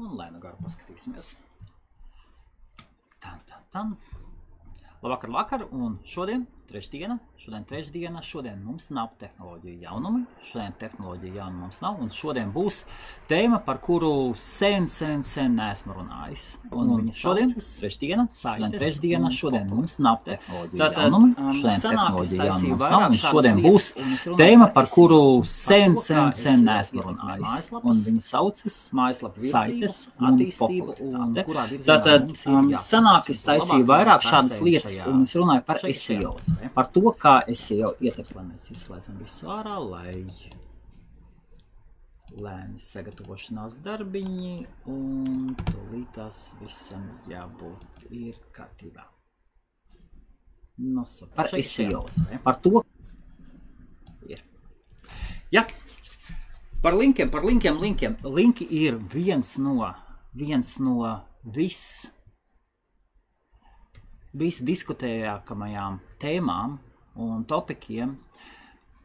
un lēnu garu paskatīsimies. Tam, tam, tam. Labvakar, vakar, un šodien, trešdiena, šodien trešdiena, šodien mums nav tehnoloģiju jaunumi, šodien tehnoloģiju jaunumi mums nav, un šodien būs tēma, par kuru sen, sen, sen neesmu runājis. Un, un šodien, trešdiena, šodien trešdiena, šodien mums nav tehnoloģiju Tātad, jaunumi, um, šodien es tehnoloģiju taisīju jaunumi mums nav, un šodien būs tēma, par kuru sen, sen, sen neesmu runājis. mājaslapas, Un viņi saucas mājaslapu saites un popularitāte. Tātad sanāk, es taisīju vairāk šādas lietas, un es runāju par SEO. Tēmā. Par to, kā SEO ietekmē. Lai mēs izslēdzam visu ārā, lai lēni sagatavošanās darbiņi, un tūlītās visam jābūt ir kārtībā. No, par SEO. tēmās, Par to ir. Ja. Par linkiem, par linkiem, linkiem. Linki ir viens no, viens no viss visdiskutējākamajām tēmām un topikiem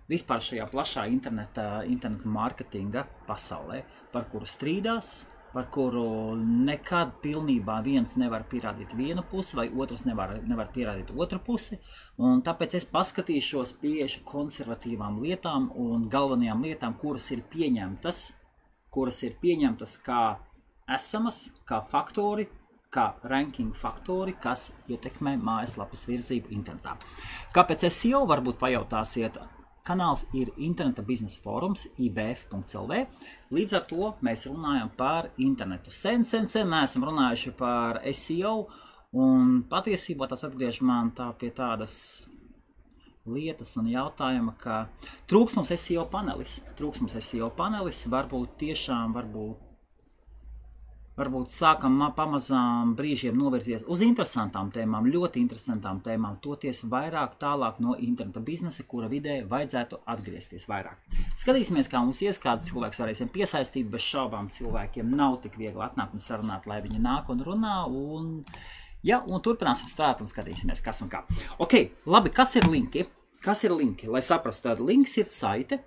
vispār šajā plašā interneta, interneta mārketinga pasaulē, par kuru strīdās, par kuru nekad pilnībā viens nevar pierādīt vienu pusi, vai otrs nevar, nevar pierādīt otru pusi. Un tāpēc es paskatīšos tieši konservatīvām lietām un galvenajām lietām, kuras ir pieņemtas, kuras ir pieņemtas kā esamas, kā faktori, kā ranking faktori, kas ietekmē mājaslapas virzību internetā. Kāpēc es jau varbūt pajautāsiet? Kanāls ir interneta biznesa fórums, IBF.CLV. Līdz ar to mēs runājam par internetu. Sen, sen, sen neesam runājuši par SEO, un patiesībā tas atgriež man tā pie tādas lietas un jautājuma, ka trūks mums SEO panelis. Trūks mums SEO panelis, varbūt tiešām, varbūt varbūt sākam ma- pamazām brīžiem novirzīties uz interesantām tēmām, ļoti interesantām tēmām, toties vairāk tālāk no interneta biznesa, kura vidē vajadzētu atgriezties vairāk. Skatīsimies, kā mums ies, kāds cilvēks varēsim piesaistīt, bez šaubām cilvēkiem nav tik viegli atnākt un sarunāt, lai viņi nāk un runā, un, ja, un turpināsim strādāt un skatīsimies, kas un kā. Ok, labi, kas ir linki? Kas ir linki? Lai saprastu, tad links ir saite,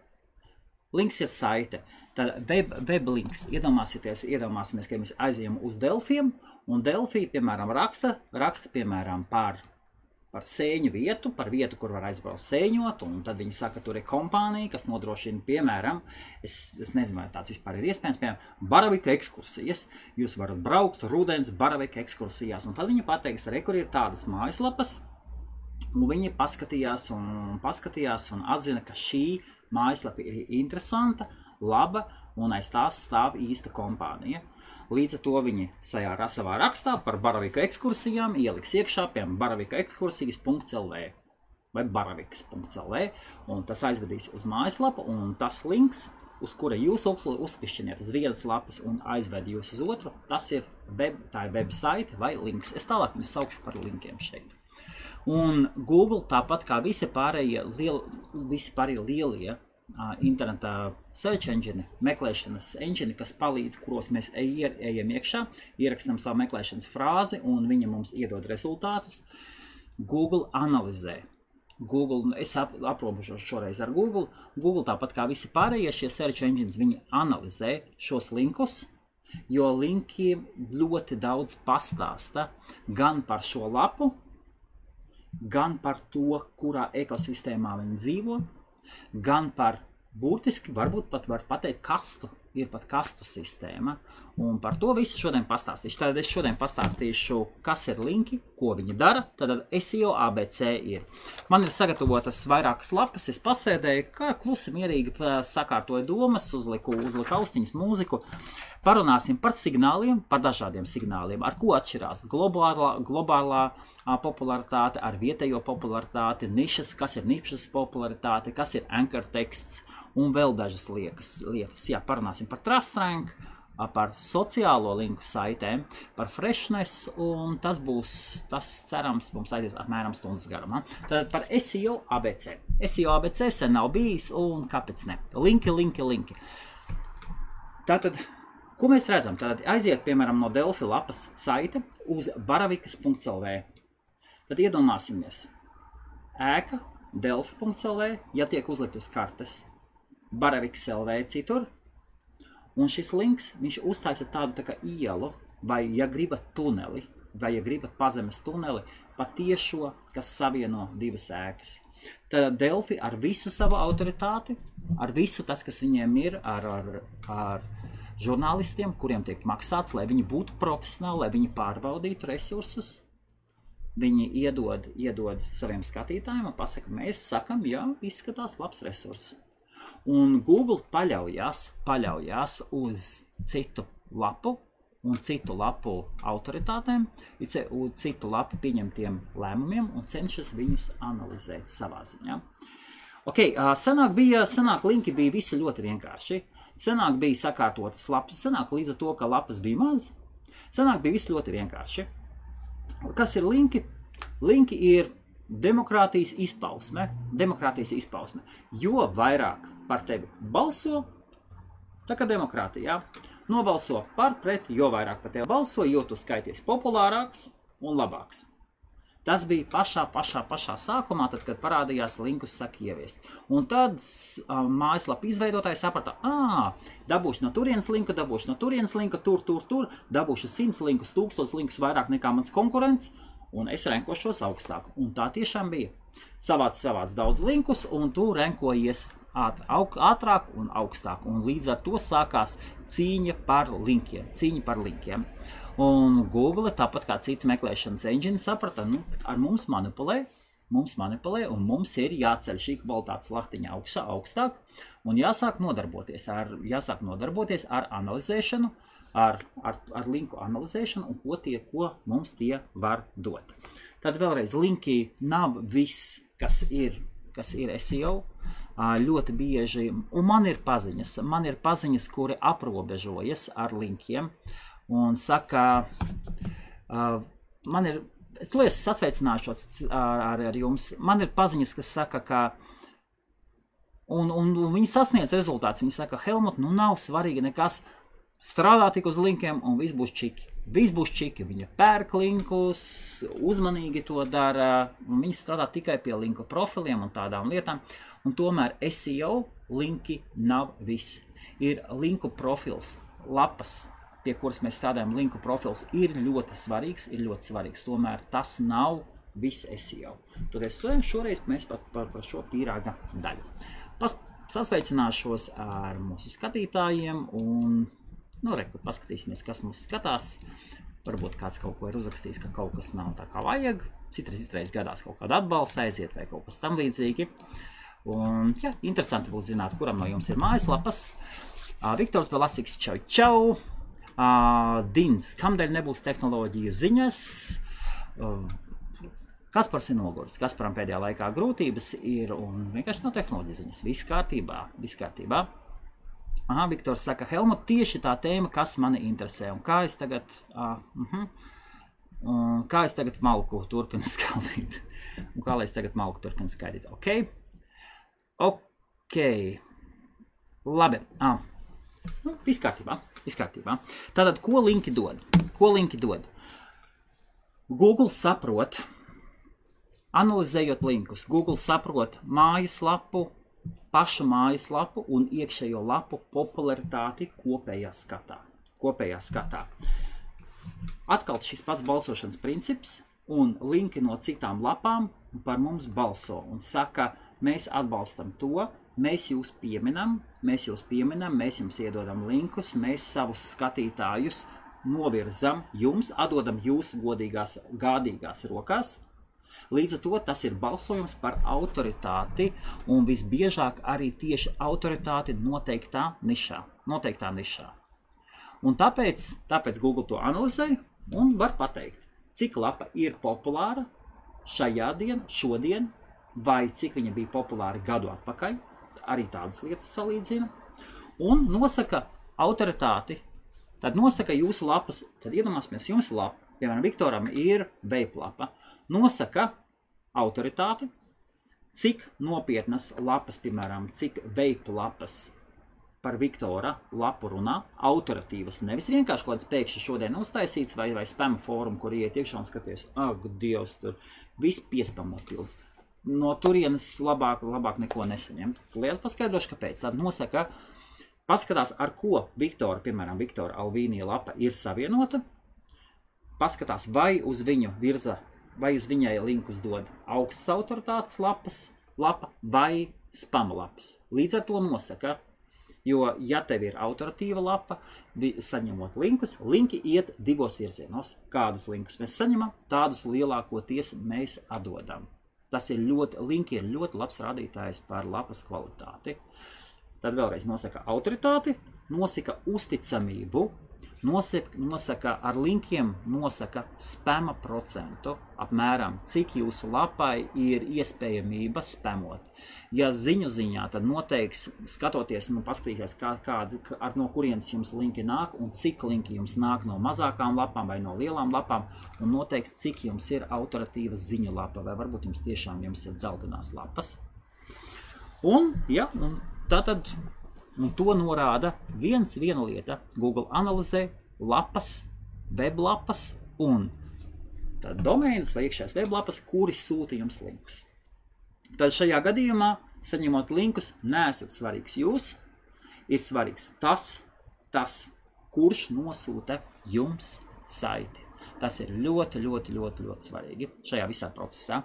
Links ir saite. Tad web, web links. Iedomāsieties, iedomāsimies, ka mēs aizejam uz Delfiem, un Delfī, piemēram, raksta, raksta piemēram, par, par sēņu vietu, par vietu, kur var aizbraukt sēņot, un tad viņi saka, tur ir kompānija, kas nodrošina, piemēram, es, es nezinu, vai tāds vispār ir iespējams, piemēram, baravika ekskursijas. Jūs varat braukt rudens baravika ekskursijās, un tad viņi pateiks, re, kur ir tādas mājaslapas, Un viņi paskatījās un paskatījās un atzina, ka šī mājaslapa ir interesanta, laba un aiz tās stāv īsta kompānija. Līdz ar to viņi sajā, savā rakstā par baravika ekskursijām ieliks iekšā, piemēram, baravika ekskursijas.lv vai baravikas.lv, un tas aizvedīs uz mājaslapu, un tas links, uz kura jūs uzklišķiniet uz vienas lapas un aizved jūs uz otru, tas ir web, tā ir website vai links. Es tālāk viņus saukšu par linkiem šeit. Un Google, tāpat kā visi pārējie, liel, visi pārējie lielie interneta search engine, meklēšanas engine, kas palīdz, kuros mēs ej, ejam iekšā, ierakstām savu meklēšanas frāzi un viņi mums iedod rezultātus. Google analizē. Google, es ap, aprobežošu šoreiz ar Google. Google, tāpat kā visi pārējie šie search engines, viņi analizē šos linkus, jo linki ļoti daudz pastāsta gan par šo lapu, gan par to, kurā ekosistēmā viņi dzīvo, gan par būtiski, varbūt pat var pateikt, kastu. Ir pat kastu sistēma. Un par to visu šodien pastāstīšu. Tad es šodien pastāstīšu, kas ir linki, ko viņi dara. Tad SEO ABC ir. Man ir sagatavotas vairākas lapas, es pasēdēju, kā klusi mierīgi sakārtoju domas, uzliku, uzliku austiņas mūziku. Parunāsim par signāliem, par dažādiem signāliem, ar ko atšķirās globālā, globālā popularitāte, ar vietējo popularitāti, nišas, kas ir nišas popularitāte, kas ir anchor teksts un vēl dažas liekas, lietas. Jā, parunāsim par trust rank, par sociālo linku saitēm, par freshness, un tas būs, tas cerams, mums aizies apmēram stundas garumā. Tad par SEO ABC. SEO ABC sen nav bijis, un kāpēc ne? Linki, linki, linki. Tātad, ko mēs redzam? Tad aiziet, piemēram, no Delfi lapas saite uz baravikas.lv. Tad iedomāsimies, ēka delfi.lv, ja tiek uzlikt uz kartes, baravikas LV citur, Un šis links, viņš uztaisa tādu tā kā ielu, vai, ja gribat, tuneli, vai, ja gribat, pazemes tuneli, pa tiešo, kas savieno divas ēkas. Tad Delfi ar visu savu autoritāti, ar visu tas, kas viņiem ir, ar, ar, ar žurnālistiem, kuriem tiek maksāts, lai viņi būtu profesionāli, lai viņi pārbaudītu resursus, viņi iedod, iedod saviem skatītājiem un pasaka, mēs sakam, jā, izskatās labs resurs. Un Google paļaujas, paļaujas uz citu lapu un citu lapu autoritātēm, citu lapu pieņemtiem lēmumiem un cenšas viņus analizēt savā ziņā. Ok, senāk bija, senāk linki bija visi ļoti vienkārši. Senāk bija sakārtotas lapas, senāk līdz ar to, ka lapas bija maz. Senāk bija viss ļoti vienkārši. Kas ir linki? Linki ir demokrātijas izpausme, demokrātijas izpausme. Jo vairāk par tevi balso, tā kā demokrātijā, nobalso par pret, jo vairāk par tevi balso, jo tu skaities populārāks un labāks. Tas bija pašā, pašā, pašā sākumā, tad, kad parādījās linkus saka ieviest. Un tad um, mājaslapa izveidotāji saprata, ah, dabūšu no turienes linku, dabūšu no turienes linku, tur, tur, tur, dabūšu simts linkus, tūkstotis linkus vairāk nekā mans konkurents, un es renkošos augstāk. Un tā tiešām bija. Savāc, savāc daudz linkus, un tu renkojies ātrāk un augstāk. Un līdz ar to sākās cīņa par linkiem. Cīņa par linkiem. Un Google, tāpat kā citi meklēšanas engine, saprata, nu, ar mums manipulē, mums manipulē, un mums ir jāceļ šī kvalitātes laktiņa augstā, augstāk, un jāsāk nodarboties ar, jāsāk nodarboties ar analizēšanu, ar, ar, ar linku analizēšanu un ko, tie, ko mums tie var dot. Tad vēlreiz, linki nav viss, kas ir, kas ir SEO. Ļoti bieži, un man ir paziņas, man ir paziņas, kuri aprobežojas ar linkiem un saka, man ir, to es sasveicināšos ar, ar, ar jums, man ir paziņas, kas saka, ka Un, un, un viņi sasniedz rezultātus. Viņi saka, Helmut, nu nav svarīgi nekas strādā tik uz linkiem, un viss būs čiki. Viss būs čiki. Viņa pērk linkus, uzmanīgi to dara. Viņi strādā tikai pie linku profiliem un tādām lietām. Un tomēr SEO linki nav viss. Ir linku profils, lapas, pie kuras mēs strādājam. Linku profils ir ļoti svarīgs. Ir ļoti svarīgs. Tomēr tas nav viss SEO. Toties šoreiz mēs par, par, par šo pīrāga daļu. Pas, sasveicināšos ar mūsu skatītājiem un Nu, re, paskatīsimies, kas mums skatās. Varbūt kāds kaut ko ir uzrakstījis, ka kaut kas nav tā kā vajag. Citreiz izreiz gadās kaut kāda atbalsta aiziet vai kaut kas tam līdzīgi. Un, jā, interesanti būs zināt, kuram no jums ir mājaslapas. Uh, Viktors Belasiks, čau, čau! Uh, Dins, kamdēļ nebūs tehnoloģiju ziņas? Uh, Kaspars ir noguris. Kasparam pēdējā laikā grūtības ir un vienkārši no tehnoloģijas ziņas. Viss kārtībā, viss kārtībā. Aha, Viktors saka, Helmut, tieši tā tēma, kas mani interesē. Un kā es tagad, uh, uh -huh, un kā es tagad malku turpinu skaldīt? Un kā lai es tagad malku turpinu skaidīt? Ok, ok, labi. Ah. Nu, viss kārtībā, viss kārtībā. Tātad, ko linki dod? Ko linki dod? Google saprot, analizējot linkus, Google saprot mājaslapu, pašu mājaslapu un iekšējo lapu popularitāti kopējā skatā. Kopējā skatā. Atkal šis pats balsošanas princips un linki no citām lapām par mums balso un saka, mēs atbalstam to, mēs jūs pieminam, mēs jūs pieminam, mēs jums iedodam linkus, mēs savus skatītājus novirzam jums, atdodam jūsu godīgās, gādīgās rokās, Līdz ar to tas ir balsojums par autoritāti un visbiežāk arī tieši autoritāti noteiktā nišā. Noteiktā nišā. Un tāpēc, tāpēc Google to analizē un var pateikt, cik lapa ir populāra šajā dienā, šodien, vai cik viņa bija populāra gadu atpakaļ. Arī tādas lietas salīdzina. Un nosaka autoritāti. Tad nosaka jūsu lapas, tad iedomāsimies, jums ir lapa. Piemēram, Viktoram ir veiplapa nosaka autoritāti, cik nopietnas lapas, piemēram, cik veipa lapas par Viktora lapu runā, autoritīvas, nevis vienkārši kaut kāds pēkšņi šodien uztaisīts vai, vai spam fórumu, kur iet iekšā un skaties, ak, Dievs, tur viss piespamos pils. No turienes labāk, labāk neko nesaņemt. Lielas paskaidrošu, kāpēc. Tad nosaka paskatās, ar ko Viktora, piemēram, Viktora Alvīnija lapa ir savienota, paskatās, vai uz viņu virza, vai uz viņai linkus dod augstas autoritātes lapas, lapa vai spam lapas. Līdz ar to nosaka, jo, ja tev ir autoritīva lapa, saņemot linkus, linki iet divos virzienos. Kādus linkus mēs saņemam, tādus lielākoties mēs atdodam. Tas ir ļoti, linki ir ļoti labs rādītājs par lapas kvalitāti. Tad vēlreiz nosaka autoritāti, nosaka uzticamību, nosaka, nosaka ar linkiem, nosaka spēma procentu, apmēram cik jūsu lapai ir iespējamība spēmot. Ja ziņu ziņā, tad noteiks, skatoties, nu, paskatīties, kā, kād, ar no kurienes jums linki nāk un cik linki jums nāk no mazākām lapām vai no lielām lapām, un noteiks, cik jums ir autoritīva ziņu lapa, vai varbūt jums tiešām jums ir dzeltenās lapas. Un, ja, un tā tad Un to norāda viens viena lieta. Google analizē lapas, weblapas un domēnas vai iekšējās weblapas, kuri sūta jums linkus. Tad šajā gadījumā, saņemot linkus, nesat svarīgs jūs, ir svarīgs tas, tas kurš nosūta jums saiti. Tas ir ļoti, ļoti, ļoti, ļoti svarīgi šajā visā procesā.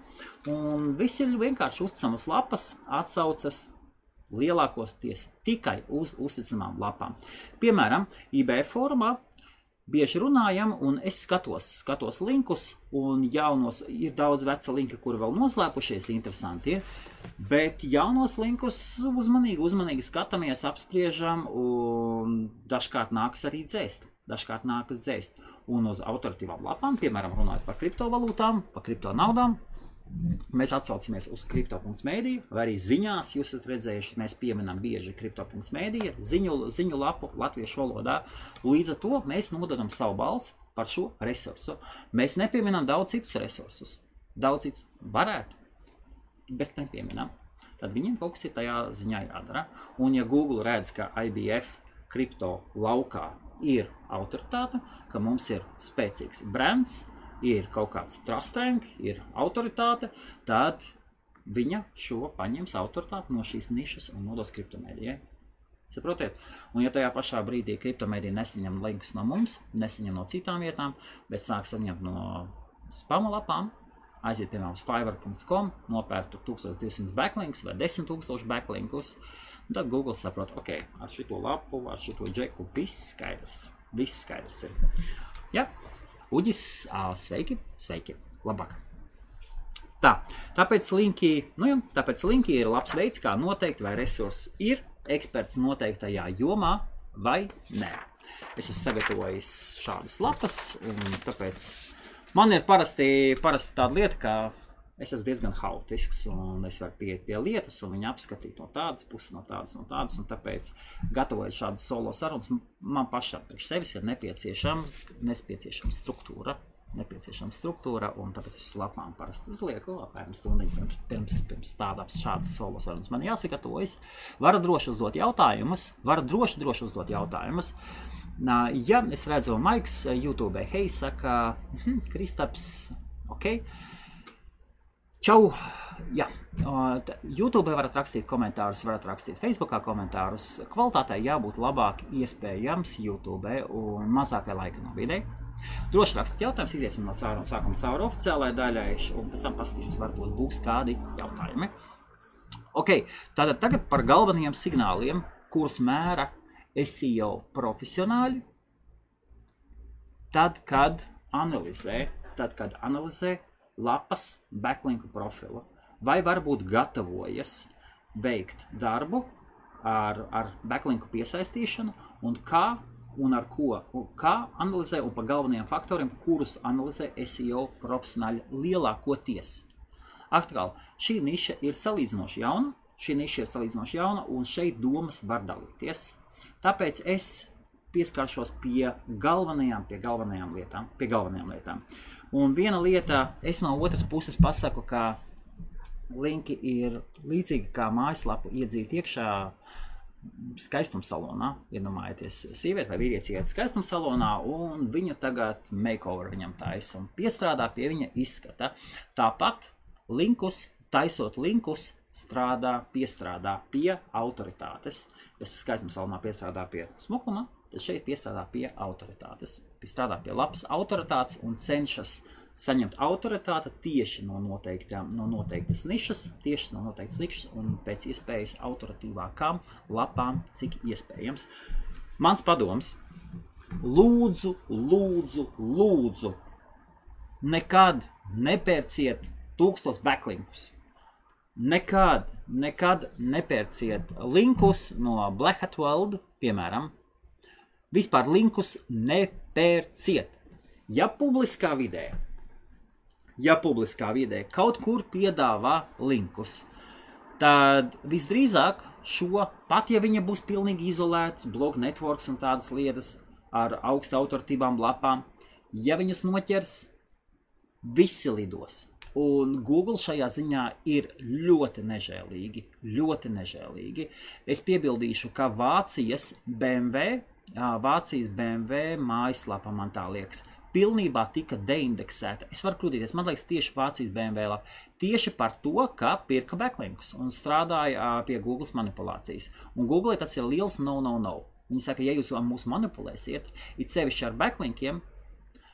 Un viss ir vienkārši uzticamas lapas, atsaucas, lielākoties tikai uz uzticamām lapām. Piemēram, IB formā bieži runājam, un es skatos, skatos linkus, un jaunos ir daudz veca linka, kuri vēl noslēpušies, interesanti ir. Bet jaunos linkus uzmanīgi, uzmanīgi skatāmies, apspriežam, un dažkārt nākas arī dzēst. Dažkārt nākas dzēst. Un uz autoritīvām lapām, piemēram, runājot par kriptovalūtām, par kriptonaudām, Mēs atsaucamies uz kripto.mēdīju, vai arī ziņās jūs esat redzējuši, mēs pieminam bieži kripto.mēdīju, ziņu, ziņu lapu latviešu valodā. Līdz ar to mēs nododam savu balsi par šo resursu. Mēs nepieminam daudz citus resursus. Daudz citus varētu, bet nepieminam. Tad viņiem kaut kas ir tajā ziņā jādara. Un ja Google redz, ka IBF kripto laukā ir autoritāte, ka mums ir spēcīgs brands, ir kaut kāds trust rank, ir autoritāte, tad viņa šo paņems autoritāti no šīs nišas un nodos kriptomēdijai. Saprotiet? Un ja tajā pašā brīdī kriptomēdija nesaņem linkus no mums, nesaņem no citām vietām, bet sāk saņemt no spama lapām, aiziet piemēram uz fiverr.com, nopērtu 1200 backlinks vai 10 000 backlinkus, un tad Google saprot, ok, ar šito lapu, ar šito džeku viss skaidrs, viss skaidrs ir. Ja? Uģis, sveiki, sveiki, labāk. Tā, tāpēc linki, nu jā, tāpēc linki ir labs veids, kā noteikt, vai resurss ir eksperts noteiktajā jomā vai nē. Es esmu sagatavojis šādas lapas, un tāpēc man ir parasti, parasti tāda lieta, ka es esmu diezgan haotisks, un es varu pieiet pie lietas, un viņu apskatīt no tādas puses, no tādas, no tādas. Tāpēc, gatavojot šādas solo sarunas, man pašam priekš sevis ir nepieciešama, nepieciešama struktūra. Nepieciešama struktūra, un tāpēc es lapām parasti uzlieku apmēram stundu pirms, pirms, pirms tādas šādas solo sarunas. Man jāsagatavojas. Varu droši uzdot jautājumus, varu droši, droši uzdot jautājumus. Ja es redzu, Maiks YouTube, hei, saka, hm, Kristaps, ok. Čau! Jā, YouTube varat rakstīt komentārus, varat rakstīt Facebook komentārus. Kvalitātei jābūt labāk iespējams YouTube un mazākai laika no vidē. Droši rakstiet jautājumus, iziesim no caur, sākuma cauri oficiālajai daļai, un pēc tam paskatīšos, varbūt būs kādi jautājumi. Ok, tātad tagad par galvenajiem signāliem, kurus mēra SEO profesionāļi, tad, kad analizē, tad, kad analizē lapas backlinku profilu, vai varbūt gatavojas veikt darbu ar, ar backlinku piesaistīšanu un kā un ar ko, un kā analizē un pa galvenajiem faktoriem, kurus analizē SEO profesionāļi lielākoties. Atkal, šī niša ir salīdzinoši jauna, šī niša ir salīdzinoši jauna, un šeit domas var dalīties. Tāpēc es pieskaršos pie galvenajām, pie galvenajām lietām, pie galvenajām lietām. Un viena lieta, es no otras puses pasaku, ka linki ir līdzīgi kā mājaslapu iedzīt iekšā skaistuma salonā. Iedomājieties, sieviete vai vīrietis iet skaistuma salonā, un viņa tagad makeover viņam taisa un piestrādā pie viņa izskata. Tāpat linkus, taisot linkus, strādā, piestrādā pie autoritātes. Ja skaistuma salmā piestrādā pie smukuma, tad šeit piestrādā pie autoritātes. Piestrādā pie labas autoritātes un cenšas saņemt autoritāti tieši no, no noteiktas nišas, tieši no noteiktas nišas un pēc iespējas autoritīvākām lapām, cik iespējams. Mans padoms - lūdzu, lūdzu, lūdzu, nekad nepērciet tūkstos backlinkus. Nekad, nekad nepērciet linkus no Black Hat World, piemēram. Vispār linkus nepērciet. Ja publiskā vidē, ja publiskā vidē kaut kur piedāvā linkus, tad visdrīzāk šo, pat ja viņa būs pilnīgi izolēts, blog networks un tādas lietas ar augstu autoritībām lapām, ja viņus noķers, visi lidos. Un Google šajā ziņā ir ļoti nežēlīgi. Ļoti nežēlīgi. Es piebildīšu, ka Vācijas BMW, Vācijas BMW mājaslapa, man tā liekas, pilnībā tika deindeksēta. Es varu kļūdīties, man liekas, tieši Vācijas BMW lapa. Tieši par to, ka pirka backlinkus un strādāja pie Google manipulācijas. Un Google tas ir liels no, no, no. Viņi saka, ja jūs mūs manipulēsiet, it sevišķi ar backlinkiem,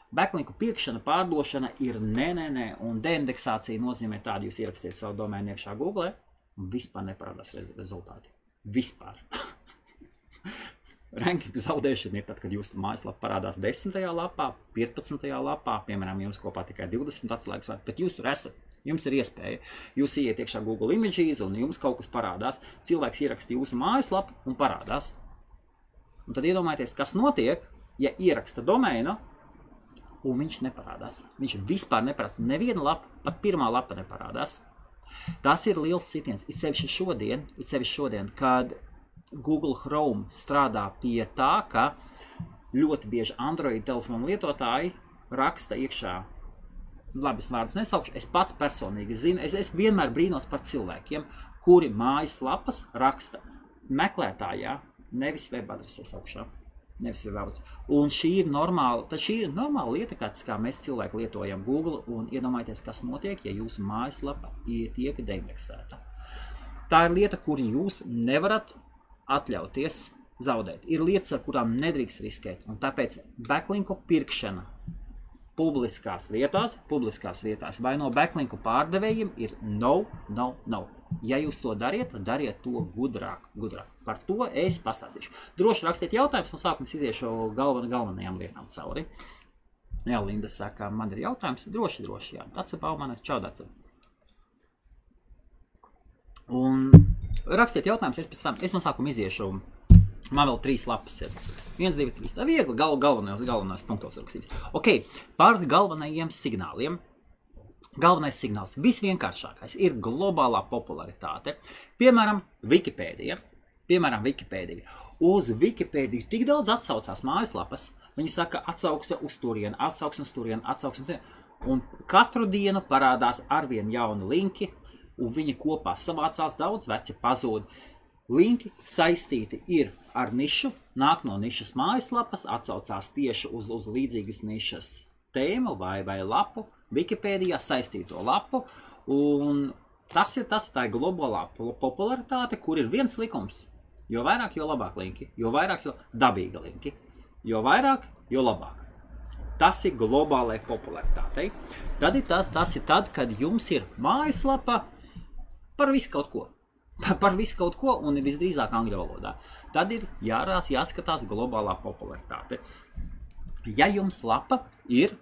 Backlinku pirkšana, pārdošana ir nē, nē, nē, un deindeksācija nozīmē tādu, jūs ierakstiet savu domēnu iekšā Google, un vispār neparādās rez rezultāti. Vispār. Rankinga zaudēšana ir tad, kad jūsu mājaslapa parādās 10. lapā, 15. lapā, piemēram, jums kopā tikai 20 atslēgas bet jūs tur esat. Jums ir iespēja, jūs ieiet iekšā Google Images un jums kaut kas parādās. Cilvēks ieraksta jūsu mājaslapu un parādās. Un tad iedomājieties, kas notiek, ja ieraksta domēnu, un viņš neparādās. Viņš vispār neparādās. Neviena lapa, pat pirmā lapa neparādās. Tas ir liels sitiens. Ir sevišķi šodien, ir sevišķi šodien, kad Google Chrome strādā pie tā, ka ļoti bieži Android telefonu lietotāji raksta iekšā. Labi, es vārdus nesaukšu. Es pats personīgi zinu, es, es vienmēr brīnos par cilvēkiem, kuri mājaslapas raksta meklētājā, nevis web adresēs augšā nevis vēlams. Un šī ir normāla, šī ir normāla lieta, kāds, kā mēs cilvēki lietojam Google, un iedomājieties, kas notiek, ja jūsu mājaslapa tiek deindeksēta. Tā ir lieta, kur jūs nevarat atļauties zaudēt. Ir lietas, ar kurām nedrīkst riskēt, un tāpēc backlinku pirkšana publiskās vietās, publiskās vietās vai no backlinku pārdevējiem ir no, no, no. Ja jūs to dariet, tad dariet to gudrāk. gudrāk. Par to es pastāstīšu. Droši rakstiet jautājumus, no sākuma iziešu galven, galvenajām lietām cauri. Jā, Linda saka, man ir jautājums. Droši, droši, jā. Daca Baumana, čau, Daca. Un rakstiet jautājumus, es pēc tam, es no sākuma iziešu Man vēl trīs lapas ir. viens, divi, trīs. Tā viegli gal, galvenajos, galvenajos punktos rakstīts. Ok, par galvenajiem signāliem. Galvenais signāls, visvienkāršākais, ir globālā popularitāte. Piemēram, Wikipēdija. Piemēram, Wikipēdija. Uz Wikipēdiju tik daudz atsaucās mājaslapas. Viņi saka, atsaukta uz turieni, atsauksme uz turieni, atsauksme uz turieni. Un katru dienu parādās arvien jauni linki, un viņi kopā savācās daudz, veci pazūd. Linki saistīti ir ar nišu, nāk no nišas mājaslapas, atsaucās tieši uz, uz līdzīgas nišas tēmu vai, vai lapu, Wikipēdijā saistīto lapu. Tas ir tas, tā globālā popularitāte, kur ir viens likums. Jo vairāk, jo labāk linki, jo vairāk, jo dabīga linki, jo vairāk, jo labāk. Tas ir globālai popularitātei. Tad ir tas, tas ir tad, kad jums ir mājaslapa par visu kaut ko par visu kaut ko, un visdrīzāk angļu valodā. Tad ir jārās, jāskatās globālā popularitāte. Ja jums lapa ir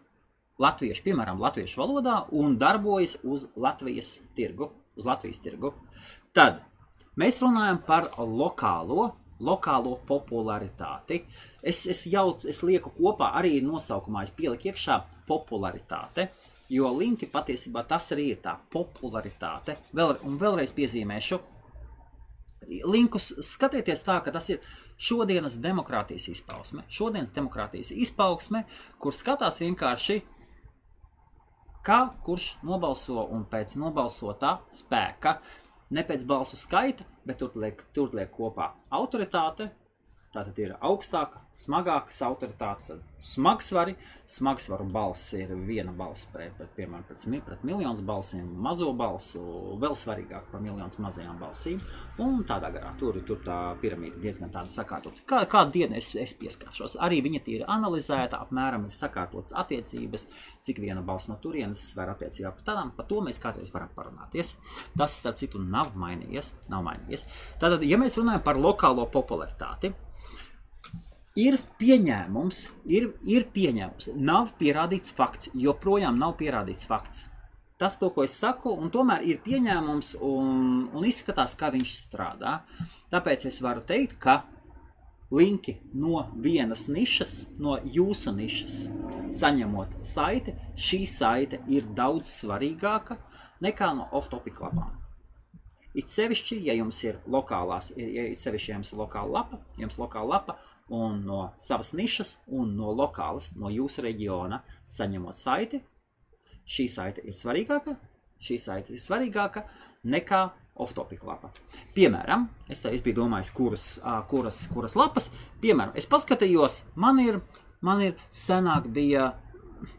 latviešu, piemēram, latviešu valodā un darbojas uz Latvijas tirgu, uz Latvijas tirgu, tad mēs runājam par lokālo, lokālo popularitāti. Es, es jau es lieku kopā arī nosaukumā, es pieliku iekšā popularitāte. Jo linki patiesībā tas arī ir tā popularitāte. Vēl, un vēlreiz piezīmēšu, linkus skatieties tā, ka tas ir šodienas demokrātijas izpausme. Šodienas demokrātijas izpausme, kur skatās vienkārši, kā kurš nobalso un pēc nobalsotā spēka. Ne pēc balsu skaita, bet tur liek, tur liek kopā autoritāte, Tātad ir augstāka, smagākas autoritātes, smagsvari. Smagsvaru balss ir viena balss pret, pret, piemēram, pret, pret miljonus balsīm, mazo balsu, vēl svarīgāk par miljonus mazajām balsīm. Un tādā garā tur, tur tā piramīda diezgan tāda sakārtot. Kā, kādu dienu es, es pieskāršos. Arī viņa ir analizēta, apmēram ir sakārtotas attiecības, cik viena balss no turienes svēr attiecībā par tādām. Par to mēs kādreiz varam parunāties. Tas, starp citu, nav mainījies. Nav mainījies. Tātad, ja mēs runājam par lokālo popularitāti, ir pieņēmums, ir, ir pieņēmums, nav pierādīts fakts, joprojām nav pierādīts fakts. Tas, to, ko es saku, un tomēr ir pieņēmums un, un izskatās, kā viņš strādā. Tāpēc es varu teikt, ka linki no vienas nišas, no jūsu nišas, saņemot saiti, šī saite ir daudz svarīgāka nekā no off-topic lapām. It sevišķi, ja jums ir lokālās, ja sevišķi, ja jums ir lokāla lapa, jums lokāla lapa, un no savas nišas un no lokālas, no jūsu reģiona saņemot saiti. Šī saite ir svarīgāka, šī saite ir svarīgāka nekā off-topic lapa. Piemēram, es te es biju domājis, kuras, kuras, kuras lapas. Piemēram, es paskatījos, man ir, man ir senāk bija,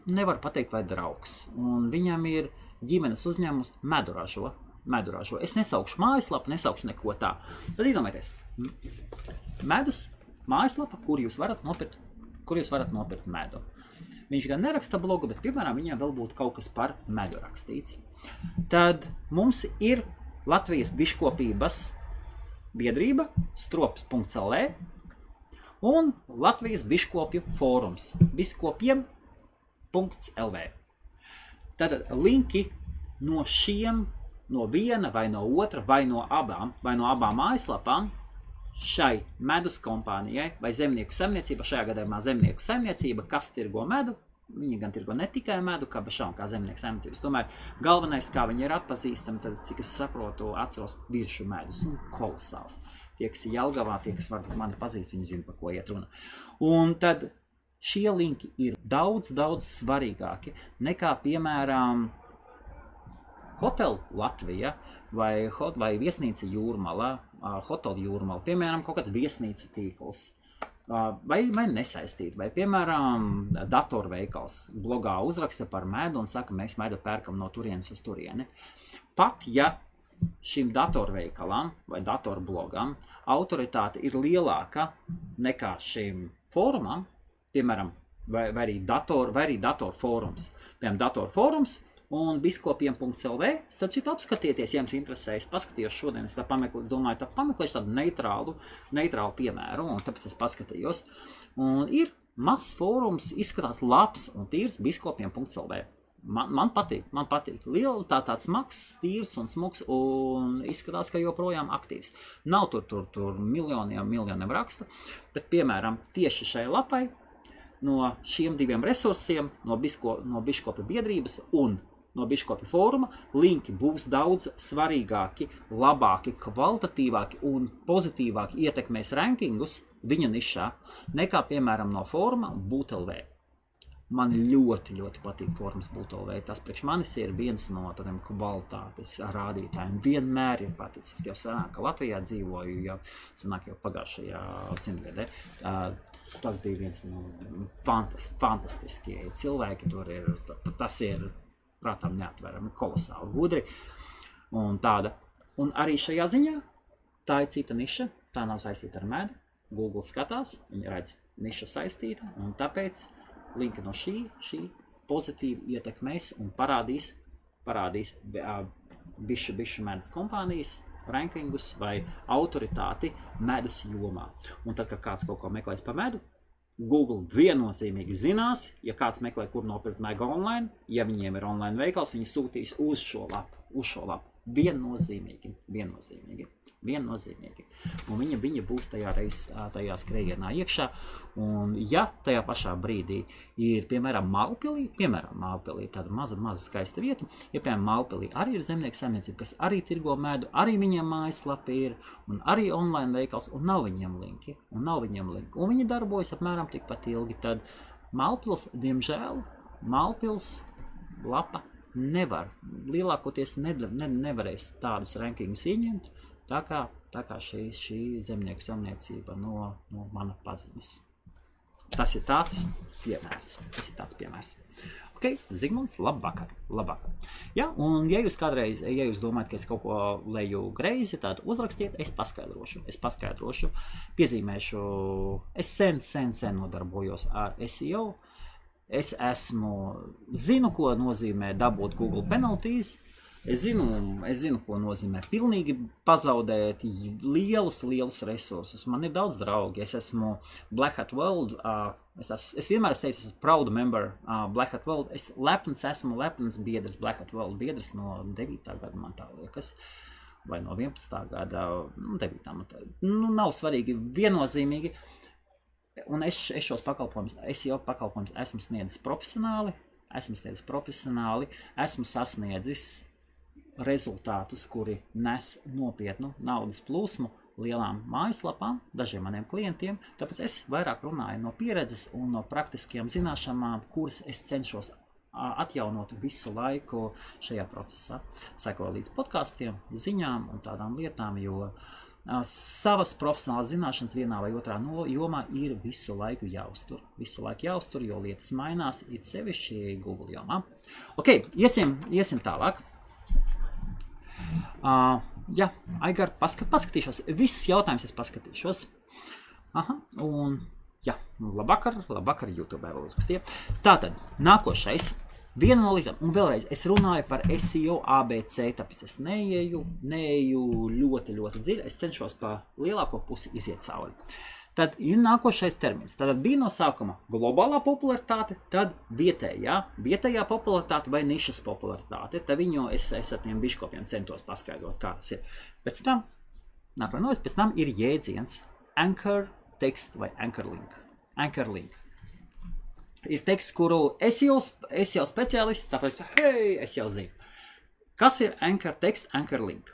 nevar pateikt, vai draugs, un viņam ir ģimenes uzņēmums meduražo. meduražo. Es nesaukšu mājaslapu, nesaukšu neko tā. Tad iedomājieties, medus mājaslapa, kur jūs varat nopirkt, kur jūs varat nopirkt medu. Viņš gan neraksta blogu, bet, piemēram, viņam vēl būtu kaut kas par medu rakstīts. Tad mums ir Latvijas biškopības biedrība strops.lv un Latvijas biškopju fórums biskopiem.lv. Tātad linki no šiem, no viena vai no otra, vai no abām, vai no abām mājaslapām šai medus kompānijai vai zemnieku saimniecība, šajā gadījumā zemnieku saimniecība, kas tirgo medu. Viņi gan tirgo ne tikai medu, kā bešām, kā zemnieku saimniecības. Tomēr galvenais, kā viņi ir atpazīstami, tad, cik es saprotu, atceros viršu medus. Nu, kolosāls. Tie, kas ir Jelgavā, tie, kas varbūt mani pazīst, viņi zina, par ko iet runa. Un tad šie linki ir daudz, daudz svarīgāki nekā, piemēram, Hotel Latvija vai, vai viesnīca jūrmalā, hotelu jūrmalā, piemēram, kaut kāds viesnīcu tīkls. Vai, vai nesaistīti, vai, piemēram, datorveikals blogā uzraksta par medu un saka, mēs medu pērkam no turienes uz turieni. Pat ja šim datorveikalam vai datorblogam autoritāte ir lielāka nekā šim fórumam, piemēram, vai, vai arī dator, vai arī datorfórums. Piemēram, datorfórums un biskopiem.clv. Starp citu, apskatieties, ja jums interesēs. Paskatījos šodien, es tā pameklēju, domāju, tā pameklēšu tādu neitrālu, neitrālu piemēru, un tāpēc es paskatījos. Un ir mazs fórums, izskatās labs un tīrs biskopiem.clv. Man, man patīk, man patīk. Liela, tā tāds smags, tīrs un smags, un izskatās, ka joprojām aktīvs. Nav tur, tur, tur miljoniem, miljoniem rakstu, bet, piemēram, tieši šai lapai no šiem diviem resursiem, no, bisko, no biškopa biedrības un no Biškopa fóruma, linki būs daudz svarīgāki, labāki, kvalitatīvāki un pozitīvāki ietekmēs rankingus viņa nišā nekā, piemēram, no fóruma BūTLV. Man ļoti, ļoti patīk formas būtolvei. Tas priekš manis ir viens no tādiem kvalitātes rādītājiem. Vienmēr ir paticis, jau senāk, Latvijā dzīvoju, jau senāk jau pagājušajā simtgadē. Tas bija viens no fantas, fantastiskie cilvēki. Tur ir, tas ir prātām neaptverami, kolosāli gudri. Un, tāda. un arī šajā ziņā tā ir cita niša, tā nav saistīta ar medu. Google skatās, viņi redz niša saistīta, un tāpēc linki no šī, šī pozitīvi ietekmēs un parādīs, parādīs bišu, bišu medus kompānijas rankingus vai autoritāti medus jomā. Un tad, kad kāds kaut ko meklēs par medu, Google viennozīmīgi zinās, ja kāds meklē, kur nopirkt mega online, ja viņiem ir online veikals, viņi sūtīs uz šo lapu. Uz šo lapu. Viennozīmīgi, viennozīmīgi, viennozīmīgi. Un viņa, viņa būs tajā, reiz, tajā skrējienā iekšā. Un, ja tajā pašā brīdī ir, piemēram, Mālpilī, piemēram, Mālpilī tāda maza, maza skaista vieta, ja, piemēram, Mālpilī arī ir zemnieku saimniecība, kas arī tirgo medu, arī viņiem mājaslapa ir, un arī online veikals, un nav viņiem linki, un nav viņiem linki, un viņi darbojas apmēram tikpat ilgi, tad Mālpils, diemžēl, Mālpils lapa nevar, lielākoties ne, ne, nevarēs tādus rankingus ieņemt, tā kā tā kā šī, šī zemnieku saimniecība no, no mana pazemes. Tas ir tāds piemērs. Tas ir tāds piemērs. Ok, Zigmunds, labvakar. labvakar. Ja, un, ja jūs kādreiz, ja jūs domājat, ka es kaut ko leju greizi, tad uzrakstiet, es paskaidrošu. Es paskaidrošu, piezīmēšu. Es sen, sen, sen nodarbojos ar SEO. Es esmu, zinu, ko nozīmē dabūt Google penalties. Es zinu, es zinu, ko nozīmē pilnīgi pazaudēt lielus, lielus resursus. Man ir daudz draugu. Es esmu Black Hat World. Uh, es, es, es vienmēr esmu teicis, es esmu proud member uh, Black Hat World. Es lepns esmu lepns biedrs, Black Hat World biedrs no 9. gada, man tā liekas. Vai no 11. gada, nu, 9. man tā. Nu, nav svarīgi, viennozīmīgi. Un es, es šos pakalpojumus, es jau pakalpojumus esmu sniedzis profesionāli, esmu sniedzis profesionāli, esmu sasniedzis rezultātus, kuri nes nopietnu naudas plūsmu lielām mājaslapām, dažiem maniem klientiem. Tāpēc es vairāk runāju no pieredzes un no praktiskajām zināšanām, kuras es cenšos atjaunot visu laiku šajā procesā. Sekoju līdz podkāstiem, ziņām un tādām lietām, jo savas profesionālas zināšanas vienā vai otrā no jomā ir visu laiku jāuztur. Visu laiku jāuztur, jo lietas mainās, it sevišķi Google jomā. Ok, iesim, iesim tālāk. Uh, jā, Aigar, paskat, paskatīšos. Visus jautājumus es paskatīšos. Aha, un jā, labvakar, labvakar, YouTube vēl uzrakstīja. Tātad, nākošais. Viena no lietām, un vēlreiz es runāju par SEO ABC, tāpēc es neieju, neieju ļoti, ļoti dziļi. Es cenšos pa lielāko pusi iziet cauri. Tad ir nākošais termins. Tad bija no sākuma globālā popularitāte, tad vietējā, vietējā popularitāte vai nišas popularitāte. Tad viņu es, es ar tiem biškopiem centos paskaidrot, kā tas ir. Pēc tam, nākamais, pēc tam ir jēdziens anchor text vai anchor link. Anchor link. Ir teksts, kuru es jau, es jau speciālists, tāpēc, hei, es jau zinu. Kas ir anchor text, anchor link?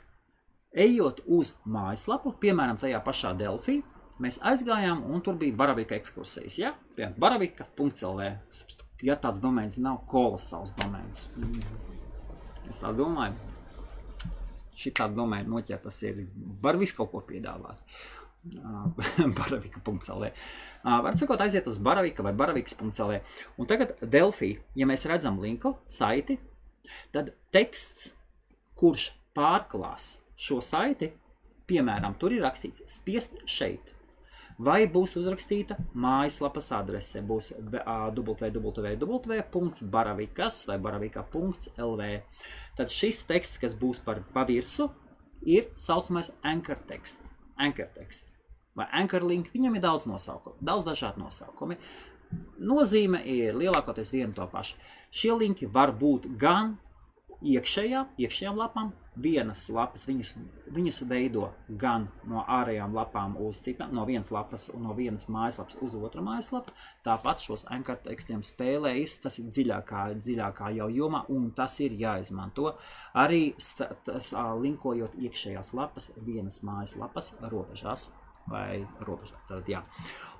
Ejot uz mājaslapu, piemēram, tajā pašā Delfī, Mēs aizgājām, un tur bija Baravika ekskursijas. Ja? Piemēram, baravika.lv. Ja tāds domēns nav kolosāls domēns. Es tā domāju, šī tāda domēna noķert, tas ir, var visu kaut ko piedāvāt. baravika.lv. Var sakot, aiziet uz baravika vai baraviks.lv. Un tagad Delfī, ja mēs redzam linku, saiti, tad teksts, kurš pārklās šo saiti, piemēram, tur ir rakstīts spiest šeit vai būs uzrakstīta mājaslapas adrese. Būs www.baravikas vai baravika.lv. Tad šis teksts, kas būs par pavirsu, ir saucamais anchor teksts. Anchor teksts. Vai anchor link, viņam ir daudz nosaukumu, daudz dažādu nosaukumu. Nozīme ir lielākoties viena to pašu. Šie linki var būt gan iekšējā, iekšējām lapām. Vienas lapas viņas, viņas veido gan no ārējām lapām uz citām, no vienas lapas un no vienas mājaslapas uz otru mājaslapu. Tāpat šos anchor tekstiem spēlējas, tas ir dziļākā, dziļākā jau jomā, un tas ir jāizmanto arī tas, linkojot iekšējās lapas vienas mājaslapas robežās vai robežā. Tad, jā.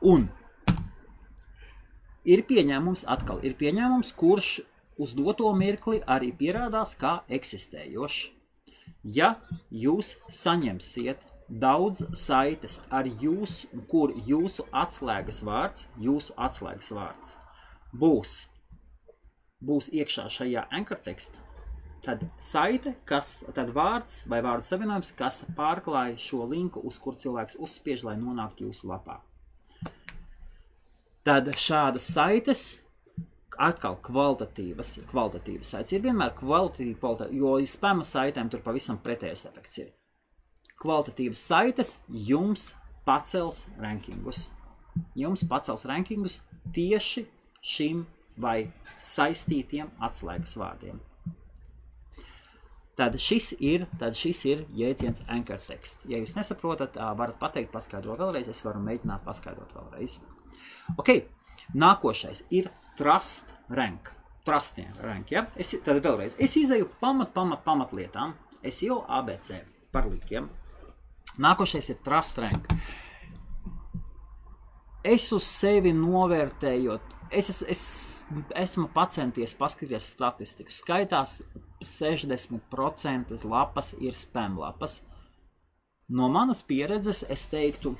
Un ir pieņēmums, atkal ir pieņēmums, kurš uz doto mirkli arī pierādās kā eksistējošs. Ja jūs saņemsiet daudz saites ar jūsu, kur jūsu atslēgas vārds, jūsu atslēgas vārds būs, būs iekšā šajā anchor tekstā, tad saite, kas, tad vārds vai vārdu savienojums, kas pārklāja šo linku, uz kur cilvēks uzspiež, lai nonāktu jūsu lapā. Tad šādas saites atkal kvalitatīvas, kvalitatīvas saites. Ir vienmēr kvalitatīva, kvalitatīva jo spēma saitēm tur pavisam pretējais efekts ir. Kvalitatīvas saites jums pacels rankingus. Jums pacels rankingus tieši šim vai saistītiem atslēgas vārdiem. Tad šis ir, tad šis ir jēdziens anchor teksts. Ja jūs nesaprotat, varat pateikt, paskaidro vēlreiz, es varu mēģināt paskaidrot vēlreiz. Ok, nākošais ir trust rank. Trust rank, ja? Es, tad vēlreiz, es izēju pamat, pamat, pamat lietām. Es jau ABC par līkiem. Nākošais ir trust rank. Es uz sevi novērtējot, es, es, es esmu pacenties paskatīties statistiku. Skaitās 60% lapas ir spam lapas. No manas pieredzes es teiktu,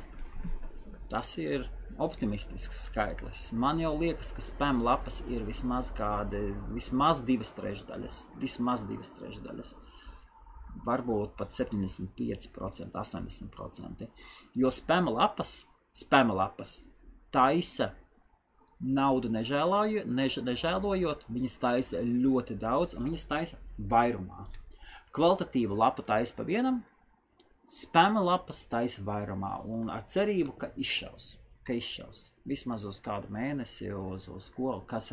tas ir optimistisks skaitlis. Man jau liekas, ka spam lapas ir vismaz kādi, vismaz divas trešdaļas. Vismaz divas trešdaļas. Varbūt pat 75%, 80%. Jo spam lapas, spam lapas taisa naudu nežēloju, než, nežēlojot, viņas taisa ļoti daudz, un viņas taisa vairumā. Kvalitatīvu lapu taisa pa vienam, spēma lapas taisa vairumā, un ar cerību, ka izšaus. Ka izšaus. Vismaz uz kādu mēnesi, uz, uz ko, kas,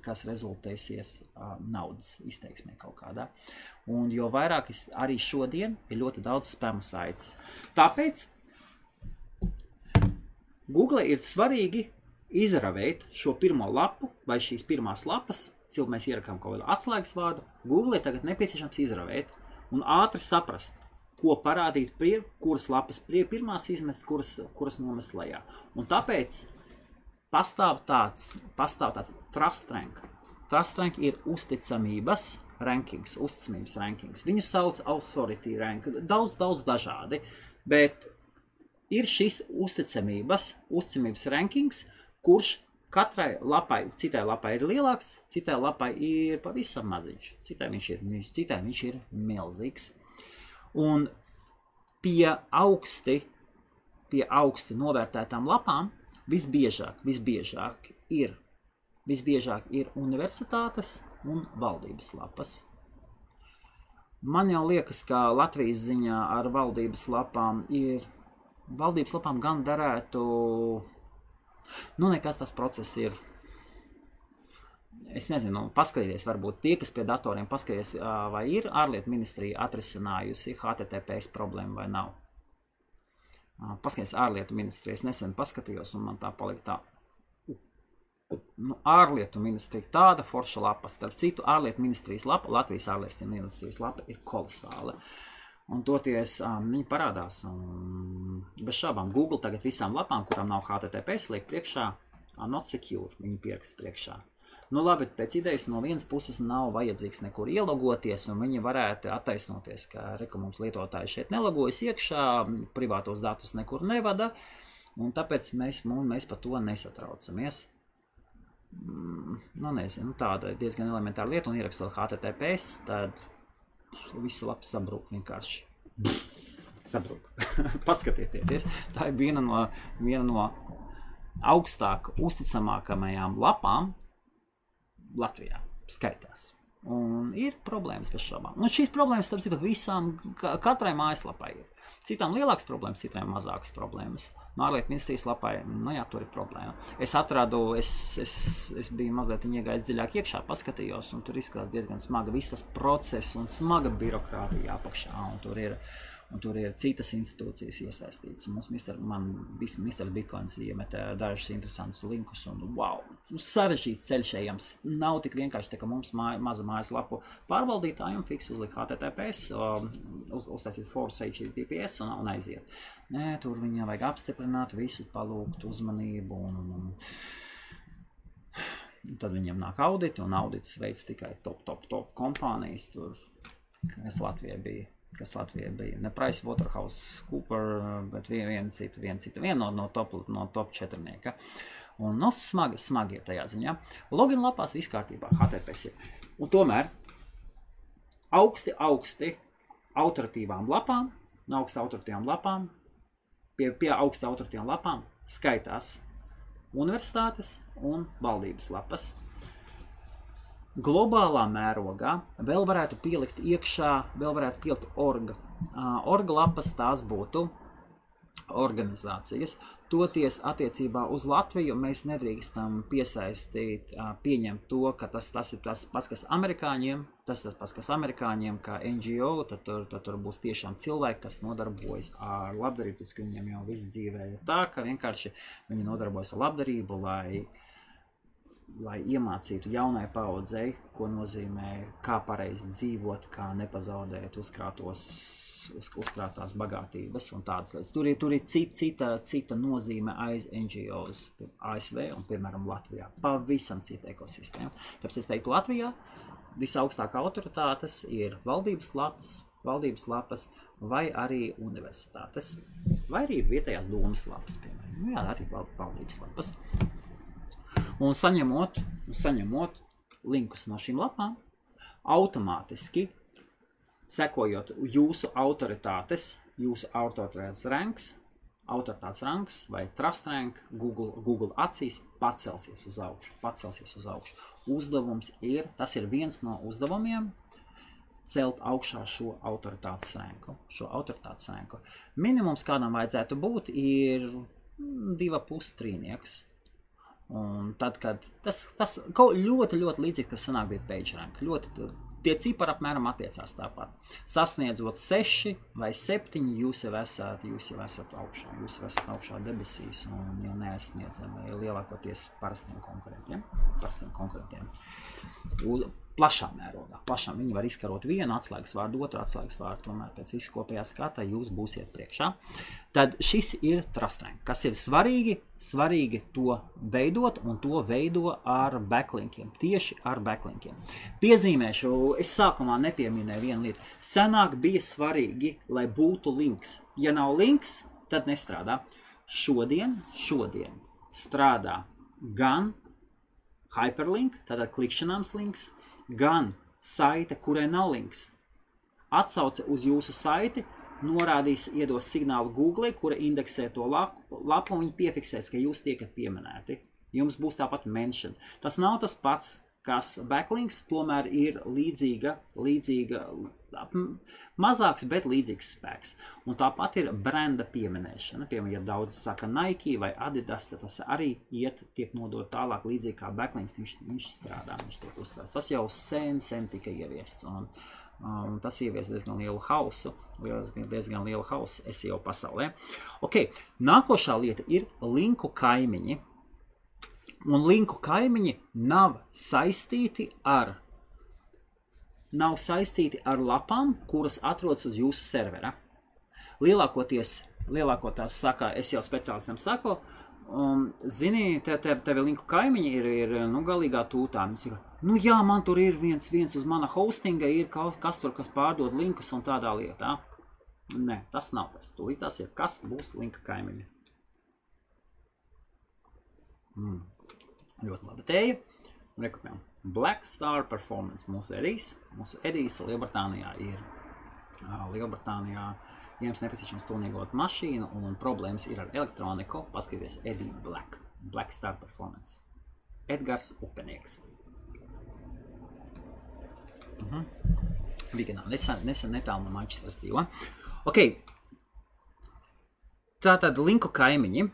kas rezultēsies uh, naudas izteiksmē kaut kādā. Un jo vairāk es arī šodien ir ļoti daudz spēma saites. Tāpēc Google ir svarīgi izravēt šo pirmo lapu vai šīs pirmās lapas, cilvēks mēs ierakām kaut kādu atslēgas vārdu, Google tagad nepieciešams izravēt un ātri saprast, ko parādīt, prie, kuras lapas prie, pirmās izmest, kuras, kuras nomest lejā. Un tāpēc pastāv tāds, pastāv tāds trust rank. Trust rank ir uzticamības rankings, uzticamības rankings. Viņu sauc authority rank, daudz, daudz dažādi, bet ir šis uzticamības, uzticamības rankings, kurš katrai lapai, citai lapai ir lielāks, citai lapai ir pavisam maziņš, citai viņš ir, citai viņš ir milzīgs. Un pie augsti, pie augsti novērtētām lapām visbiežāk, visbiežāk ir, visbiežāk ir universitātes un valdības lapas. Man jau liekas, ka Latvijas ziņā ar valdības lapām ir, valdības lapām gan derētu Nu, nekas tas process ir. Es nezinu, paskatieties, varbūt tie, kas pie datoriem paskatieties, vai ir ārlietu ministrija atrisinājusi HTTPS problēmu vai nav. Paskatieties, ārlietu ministrija. Es nesen paskatījos, un man tā palika tā. Nu, ārlietu ministrija tāda forša lapa, starp citu, ārlietu ministrijas lapa, Latvijas ārlietu ministrijas lapa ir kolosāla. Uh, Un toties um, viņi parādās. Un, bez šaubām, Google tagad visām lapām, kurām nav HTTPS, liek priekšā uh, not secure. Viņi pieraksta priekšā. Nu, labi, pēc idejas no vienas puses nav vajadzīgs nekur ielogoties, un viņi varētu attaisnoties, ka reka mums lietotāji šeit nelogojas iekšā, privātos datus nekur nevada, un tāpēc mēs, mēs par to nesatraucamies. Mm, nu, nezinu, tāda diezgan elementāra lieta, un ierakstot HTTPS, tad visa lapa sabrūk vienkārši. Sabrūk. Paskatieties, tā ir viena no, viena no augstāk uzticamākajām lapām Latvijā skaitās. Un ir problēmas bez šaubām. Un šīs problēmas, starp citu, visām, katrai mājaslapai ir. Citām lielākas problēmas, citām mazākas problēmas. No ārlietu ministrijas lapai, nu jā, tur ir problēma. Es atradu, es, es, es biju mazliet iegājis dziļāk iekšā, paskatījos, un tur izskatās diezgan smaga viss tas process un smaga birokrātija apakšā. Un tur ir un tur ir citas institūcijas iesaistītas. Mums mister, man viss Mr. Bitcoins iemeta dažus interesantus linkus, un wow, sarežģīts ceļš ejams. Nav tik vienkārši, tā, ka mums māja, maza mājaslapu pārvaldītājiem fiks uzlikt HTTPS, um, uz, uztaisīt force HTTPS un, un aiziet. Nē, tur viņam vajag apstiprināt visu, palūgt uzmanību un, un, un Tad viņiem nāk auditi, un audits veids tikai top, top, top kompānijas. Tur, kas Latvijai bija kas Latvijai bija. Ne Price Waterhouse Cooper, bet viena vien cita, viena cita, viena no, no top, no top četrnieka. Un no smagi, smagi ir tajā ziņā. Login lapās viss kārtībā, HTTPS ir. Un tomēr augsti, augsti autoritīvām lapām, no augsta autoritīvām lapām, pie, pie augsta autoritīvām lapām skaitās universitātes un valdības lapas globālā mērogā vēl varētu pielikt iekšā, vēl varētu pielikt orga. Uh, orga lapas tās būtu organizācijas. Toties attiecībā uz Latviju mēs nedrīkstam piesaistīt, pieņemt to, ka tas, tas ir tas pats, kas amerikāņiem, tas ir tas pats, kas amerikāņiem, kā NGO, tad tur, tad tur būs tiešām cilvēki, kas nodarbojas ar labdarību, ka viņiem jau viss dzīvē ir tā, ka vienkārši viņi nodarbojas ar labdarību, lai uh, lai iemācītu jaunai paudzei, ko nozīmē, kā pareizi dzīvot, kā nepazaudēt uzkrātos, uz, uzkrātās bagātības un tādas lietas. Tur ir, tur ir cita, cita, cita nozīme aiz NGOs, ASV un, piemēram, Latvijā. Pavisam cita ekosistēma. Tāpēc es teiktu, Latvijā visaugstākā autoritātes ir valdības lapas, valdības lapas vai arī universitātes, vai arī vietējās domas lapas, piemēram. Nu, jā, arī valdības lapas. Un saņemot, saņemot linkus no šīm lapām, automātiski sekojot jūsu autoritātes, jūsu autoritātes ranks, autoritātes ranks vai trust rank Google, Google acīs pacelsies uz augšu, pacelsies uz augšu. Uzdevums ir, tas ir viens no uzdevumiem, celt augšā šo autoritātes ranku. Šo autoritātes ranku. Minimums, kādam vajadzētu būt, ir diva pustrīnieks. Un tad, kad tas, tas kaut ļoti, ļoti līdzīgi tas sanāk bija page rank. Ļoti tie cipari apmēram attiecās tāpat. Sasniedzot 6 vai 7, jūs jau esat, jūs jau esat augšā, jūs jau esat augšā debesīs un jau neaizsniedzami lielākoties parastiem konkurentiem. Parastiem konkurentiem plašā mērogā. Plašām viņi var izkarot vienu atslēgas vārdu, otru atslēgas vārdu, tomēr pēc visu kopējā skata jūs būsiet priekšā. Tad šis ir trastrēm, kas ir svarīgi, svarīgi to veidot un to veido ar backlinkiem, tieši ar backlinkiem. Piezīmēšu, es sākumā nepieminēju vienu lietu. Senāk bija svarīgi, lai būtu links. Ja nav links, tad nestrādā. Šodien, šodien strādā gan hyperlink, tātad klikšķināms links, gan saite, kurai nav links. Atsauce uz jūsu saiti norādīs, iedos signālu Google, kura indeksē to lapu, lapu un viņi piefiksēs, ka jūs tiekat pieminēti. Jums būs tāpat mention. Tas nav tas pats, kas backlinks tomēr ir līdzīga, līdzīga mazāks, bet līdzīgs spēks. Un tāpat ir brenda pieminēšana. Piemēram, ja daudz saka Nike vai Adidas, tad tas arī iet, tiek nodot tālāk līdzīgi kā backlinks, viņš, viņš strādā, viņš tiek uztvērts. Tas jau sen, sen tika ieviests. Un, um, tas ievies diezgan lielu hausu, diezgan lielu hausu SEO pasaulē. Ok, nākošā lieta ir linku kaimiņi un linku kaimiņi nav saistīti ar, nav saistīti ar lapām, kuras atrodas uz jūsu servera. Lielākoties, lielākoties saka, es jau speciālistam saku, um, zini, te, te, tev linku kaimiņi ir, ir nu, galīgā tūtā. Viņš saka, nu jā, man tur ir viens, viens uz mana hostinga, ir kaut kas tur, kas pārdod linkus un tādā lietā. Nē, tas nav tas. Tūlīt tas ir, kas būs linka kaimiņi. Mm. Ļoti laba tēja. Rekopējam. Black Star Performance. Mūsu Edijs, mūsu Edijs Lielbritānijā ir. Lielbritānijā jums nepieciešams tunīgot mašīnu un problēmas ir ar elektroniku. Paskaties Edija Black. Black Star Performance. Edgars Upenieks. Uh mhm. -huh. Viganā nesen, nesen netālu no Manchesteras dzīvo. Ok. Tātad linku kaimiņi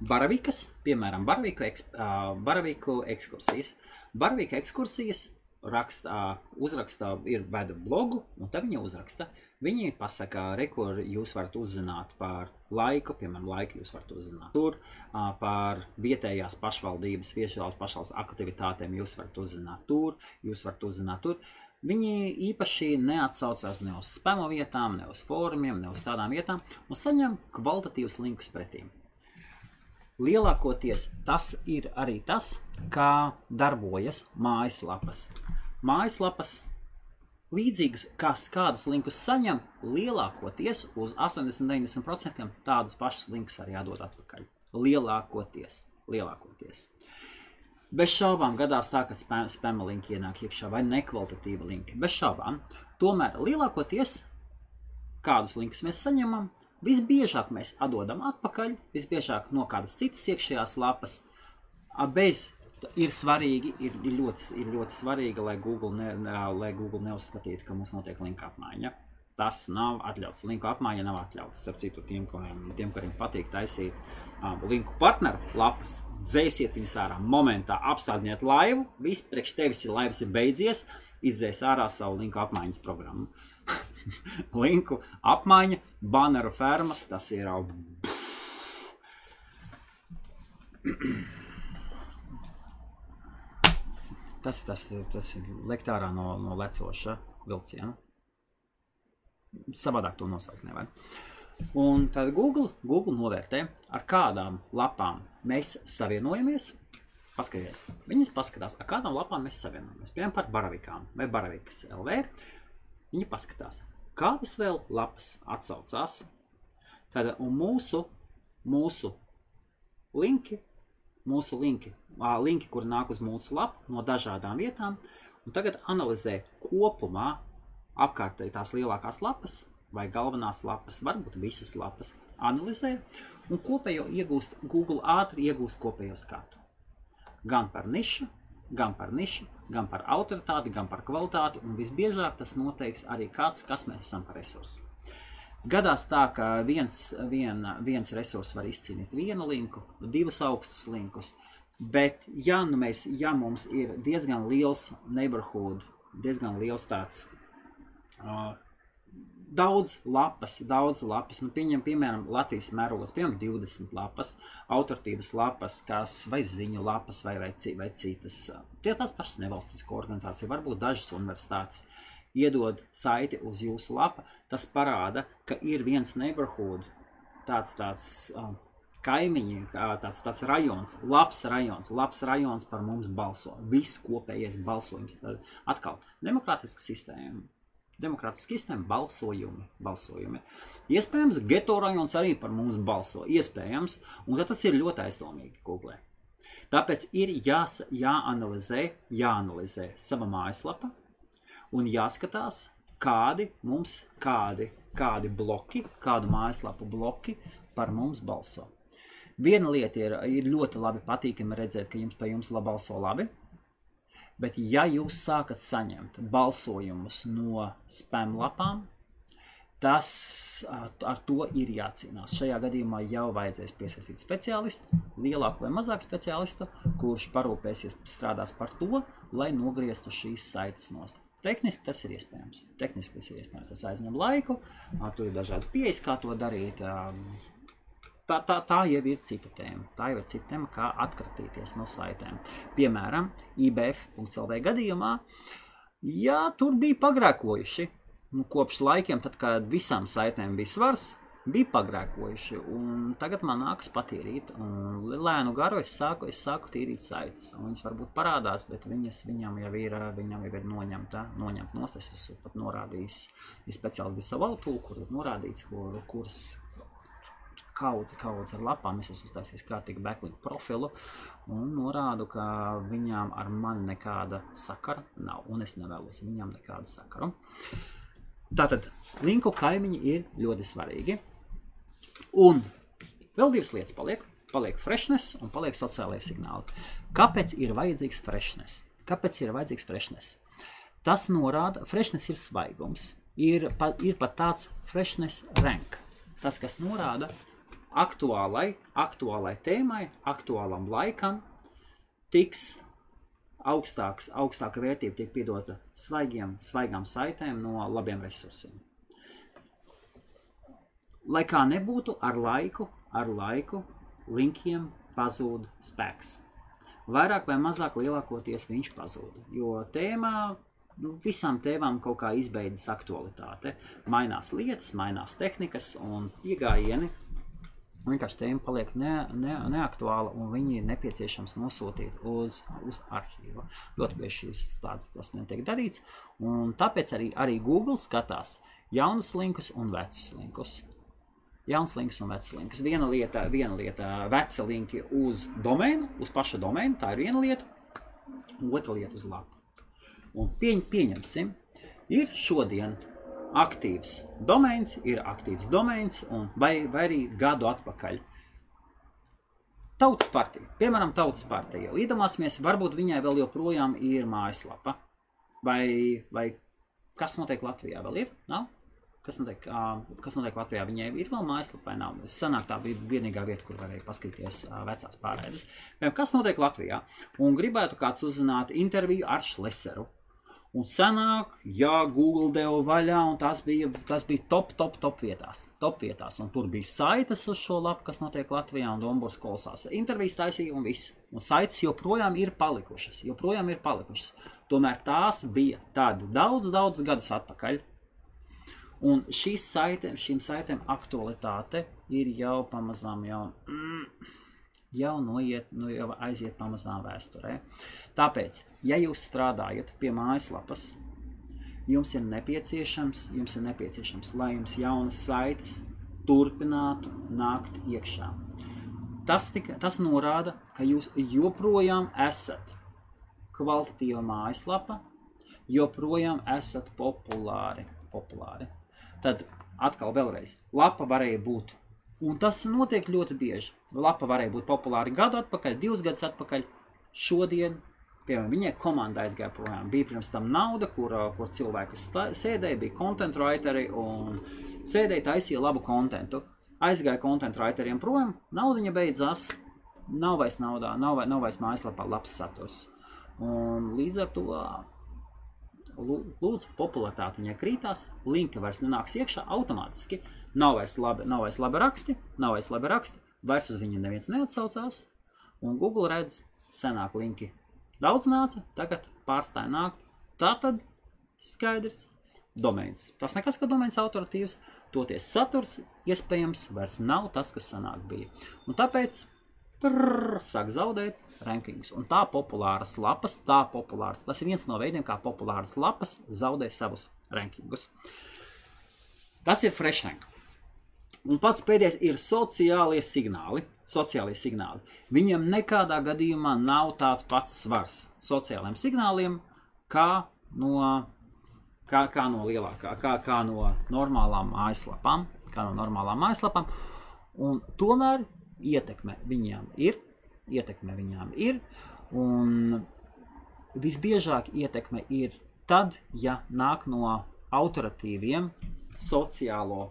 Baravikas, piemēram, Baraviku, eks, uh, Baraviku ekskursijas. Baravika ekskursijas rakstā, uzrakstā ir veda blogu, un tad viņi uzraksta. Viņi pasaka, re, kur jūs varat uzzināt par laiku, piemēram, laiku jūs varat uzzināt tur, uh, par vietējās pašvaldības, viešās pašvaldības aktivitātēm jūs varat uzzināt tur, jūs varat uzzināt tur. Viņi īpaši neatsaucās ne uz spamu vietām, ne uz fórumiem, ne uz tādām vietām, un saņem kvalitatīvus linkus pretīm. Lielākoties tas ir arī tas, kā darbojas mājaslapas. Mājaslapas līdzīgus, kas kādus linkus saņem, lielākoties uz 80-90% tādus pašus linkus arī jādod atpakaļ. Lielākoties, lielākoties. Bez šaubām gadās tā, ka spēma linki ienāk iekšā vai nekvalitatīva linki. Bez šaubām. Tomēr lielākoties kādus linkus mēs saņemam, Visbiežāk mēs atdodam atpakaļ, visbiežāk no kādas citas iekšējās lapas. Bez ir svarīgi, ir, ir, ļoti, ir ļoti svarīgi, lai Google, ne, lai Google neuzskatītu, ka mums notiek linka apmaiņa. Tas nav atļauts. Linku apmaiņa nav atļauts. Starp citu, tiem, kuriem, tiem, kuriem patīk taisīt um, linku partneru lapas, dzēsiet viņus ārā momentā, apstādiniet laivu, viss priekš tevis ir laivas ir beidzies, izdzēs ārā savu linku apmaiņas programmu. linku apmaiņa, baneru fermas, tas ir. Tas, tas, tas ir lektārā no, no lecoša vilciena. Savādāk to nosaukt nevar. Un tad Google, Google novērtē, ar kādām lapām mēs savienojamies. Paskaties, viņas paskatās, ar kādām lapām mēs savienojamies. Piemēram, par baravikām vai baravikas LV Viņi paskatās, kādas vēl lapas atsaucās. Tad mūsu, mūsu linki, mūsu linki, linki, kur nāk uz mūsu lapu no dažādām vietām, un tagad analizē kopumā apkārtēji tās lielākās lapas vai galvenās lapas, varbūt visas lapas, analizē un kopējo iegūst, Google ātri iegūst kopējo skatu. Gan par nišu, gan par nišu, gan par autoritāti, gan par kvalitāti, un visbiežāk tas noteiks arī kāds, kas mēs esam par resursu. Gadās tā, ka viens, vien, viens resurs var izcīnīt vienu linku, divus augstus linkus, bet ja, nu mēs, ja mums ir diezgan liels neighborhood, diezgan liels tāds uh, daudz lapas, daudz lapas, nu, pieņem, piemēram, Latvijas mērogos, piemēram, 20 lapas, autortības lapas, kas, vai ziņu lapas, vai, vai, vai citas. Tie tās pašas nevalstisko organizāciju, varbūt dažas universitātes iedod saiti uz jūsu lapa. Tas parāda, ka ir viens neighborhood, tāds, tāds kaimiņi, tāds, tāds rajons, labs rajons, labs rajons par mums balso. Viss kopējais balsojums. Atkal, demokrātiska sistēma Demokrātiski sistēma balsojumi, balsojumi. Iespējams, geto rajons arī par mums balso. Iespējams, un tas ir ļoti aizdomīgi Google. Tāpēc ir jās, jāanalizē, jāanalizē sava mājaslapa un jāskatās, kādi mums, kādi, kādi bloki, kādu mājaslapu bloki par mums balso. Viena lieta ir, ir ļoti labi patīkami redzēt, ka jums pa jums balso labi, Bet, ja jūs sākat saņemt balsojumus no spam lapām, tas ar to ir jācīnās. Šajā gadījumā jau vajadzēs piesaistīt speciālistu, lielāku vai mazāku speciālistu, kurš parūpēsies strādās par to, lai nogrieztu šīs saites nost. Tehniski tas ir iespējams. Tehniski tas ir iespējams. Tas aizņem laiku, tur ir dažādas pieejas, kā to darīt tā, tā, tā jau ir cita tēma. Tā jau ir cita tēma, kā atkratīties no saitēm. Piemēram, IBF.CLV gadījumā, ja tur bija pagrēkojuši, nu, kopš laikiem, tad, kad visām saitēm bija svars, bija pagrēkojuši, tagad man nākas patīrīt. Lēnu garu es sāku, es sāku tīrīt saites. Viņas varbūt parādās, bet viņas viņam jau ir, viņam jau ir noņemta, noņemta nost. Es esmu pat norādījis, ir speciāls bija savu autolu, kur ir norādīts, kur, kuras kaudzi, kaudzi ar lapām. Es esmu uztaisījis kārtīgi backlink profilu un norādu, ka viņām ar mani nekāda sakara nav, un es nevēlos viņām nekādu sakaru. Tātad linku kaimiņi ir ļoti svarīgi. Un vēl divas lietas paliek. Paliek freshness un paliek sociālai signāli. Kāpēc ir vajadzīgs freshness? Kāpēc ir vajadzīgs freshness? Tas norāda, freshness ir svaigums. Ir, pa, ir pat tāds freshness rank. Tas, kas norāda, aktuālai, aktuālai tēmai, aktuālam laikam tiks augstāks, augstāka vērtība tiek piedota svaigiem, svaigām saitēm no labiem resursiem. Lai kā nebūtu, ar laiku, ar laiku linkiem pazūd spēks. Vairāk vai mazāk lielākoties viņš pazūd, jo tēmā nu, visām tēmām kaut kā izbeidzas aktualitāte. Mainās lietas, mainās tehnikas un iegājieni vienkārši tēma paliek ne, ne, neaktuāla un viņi ir nepieciešams nosūtīt uz, uz arhīvu. Ļoti bieži šīs tādas tas netiek darīts, un tāpēc arī, arī Google skatās jaunus linkus un vecus linkus. Jauns links un vecs links. Viena lieta, viena lieta veca linki uz domēnu, uz paša domēnu, tā ir viena lieta, otra lieta uz lapu. Un pieņ, pieņemsim, ir šodien aktīvs domains, ir aktīvs domains, un, vai, vai arī gadu atpakaļ. Tautas partija, piemēram, Tautas partija. Iedomāsimies, varbūt viņai vēl joprojām ir mājaslapa. Vai, vai kas notiek Latvijā? Vēl ir? Nav? Kas notiek, kas notiek Latvijā? Viņai ir vēl mājaslapa vai nav? Sanāk, tā bija vienīgā vieta, kur varēja paskatīties vecās pārēdes. Piemēram, kas notiek Latvijā? Un gribētu kāds uzzināt interviju ar Šleseru Un senāk, jā, Google deva vaļā, un tas bija, tas bija top, top, top vietās. Top vietās. Un tur bija saites uz šo lapu, kas notiek Latvijā un Dombors kolosās. Intervijas taisīja un viss. Un saites joprojām ir palikušas. Joprojām ir palikušas. Tomēr tās bija tādi daudz, daudz gadus atpakaļ. Un šīs saitēm, šīm saitēm aktualitāte ir jau pamazām jau. Mm, jau noiet, nu, jau aiziet pamazām vēsturē. Tāpēc, ja jūs strādājat pie mājaslapas, jums ir nepieciešams, jums ir nepieciešams, lai jums jaunas saites turpinātu nākt iekšā. Tas, tika, tas norāda, ka jūs joprojām esat kvalitatīva mājaslapa, joprojām esat populāri. populāri. Tad atkal vēlreiz, lapa varēja būt, un tas notiek ļoti bieži. Lapa varēja būt populāra gadu atpakaļ, divus gadus atpakaļ, šodien Piemēram, viņai komanda aizgāja projām. Bija pirms tam nauda, kur, kur cilvēki sēdēja, bija content writeri un sēdēja, taisīja labu kontentu. Aizgāja content writeriem prom, naudiņa beidzās, nav vairs naudā, nav, nav vairs mājaslapā labs saturs. Un līdz ar to lūdzu, popularitāte viņai krītās, linki vairs nenāks iekšā automātiski. Nav vairs labi, nav vairs labi raksti, nav vairs labi raksti, vairs uz viņu neviens neatsaucās. Un Google redz, senāk linki daudz nāca, tagad pārstāja nākt. Tā tad skaidrs, domēns. Tas nekas, ka domēns autoritīvs, toties saturs iespējams vairs nav tas, kas senāk bija. Un tāpēc trrr, sāk zaudēt rankings. Un tā populāras lapas, tā populāras, tas ir viens no veidiem, kā populāras lapas zaudē savus rankingus. Tas ir fresh rank. Un pats pēdējais ir sociālie signāli. Sociālie signāli. Viņam nekādā gadījumā nav tāds pats svars sociālajiem signāliem, kā no kā, kā no lielākā, kā, kā no normālām mājaslapām, kā no normālām mājaslapām. Un tomēr ietekme viņām ir, ietekme viņām ir, un visbiežāk ietekme ir tad, ja nāk no autoritīviem sociālo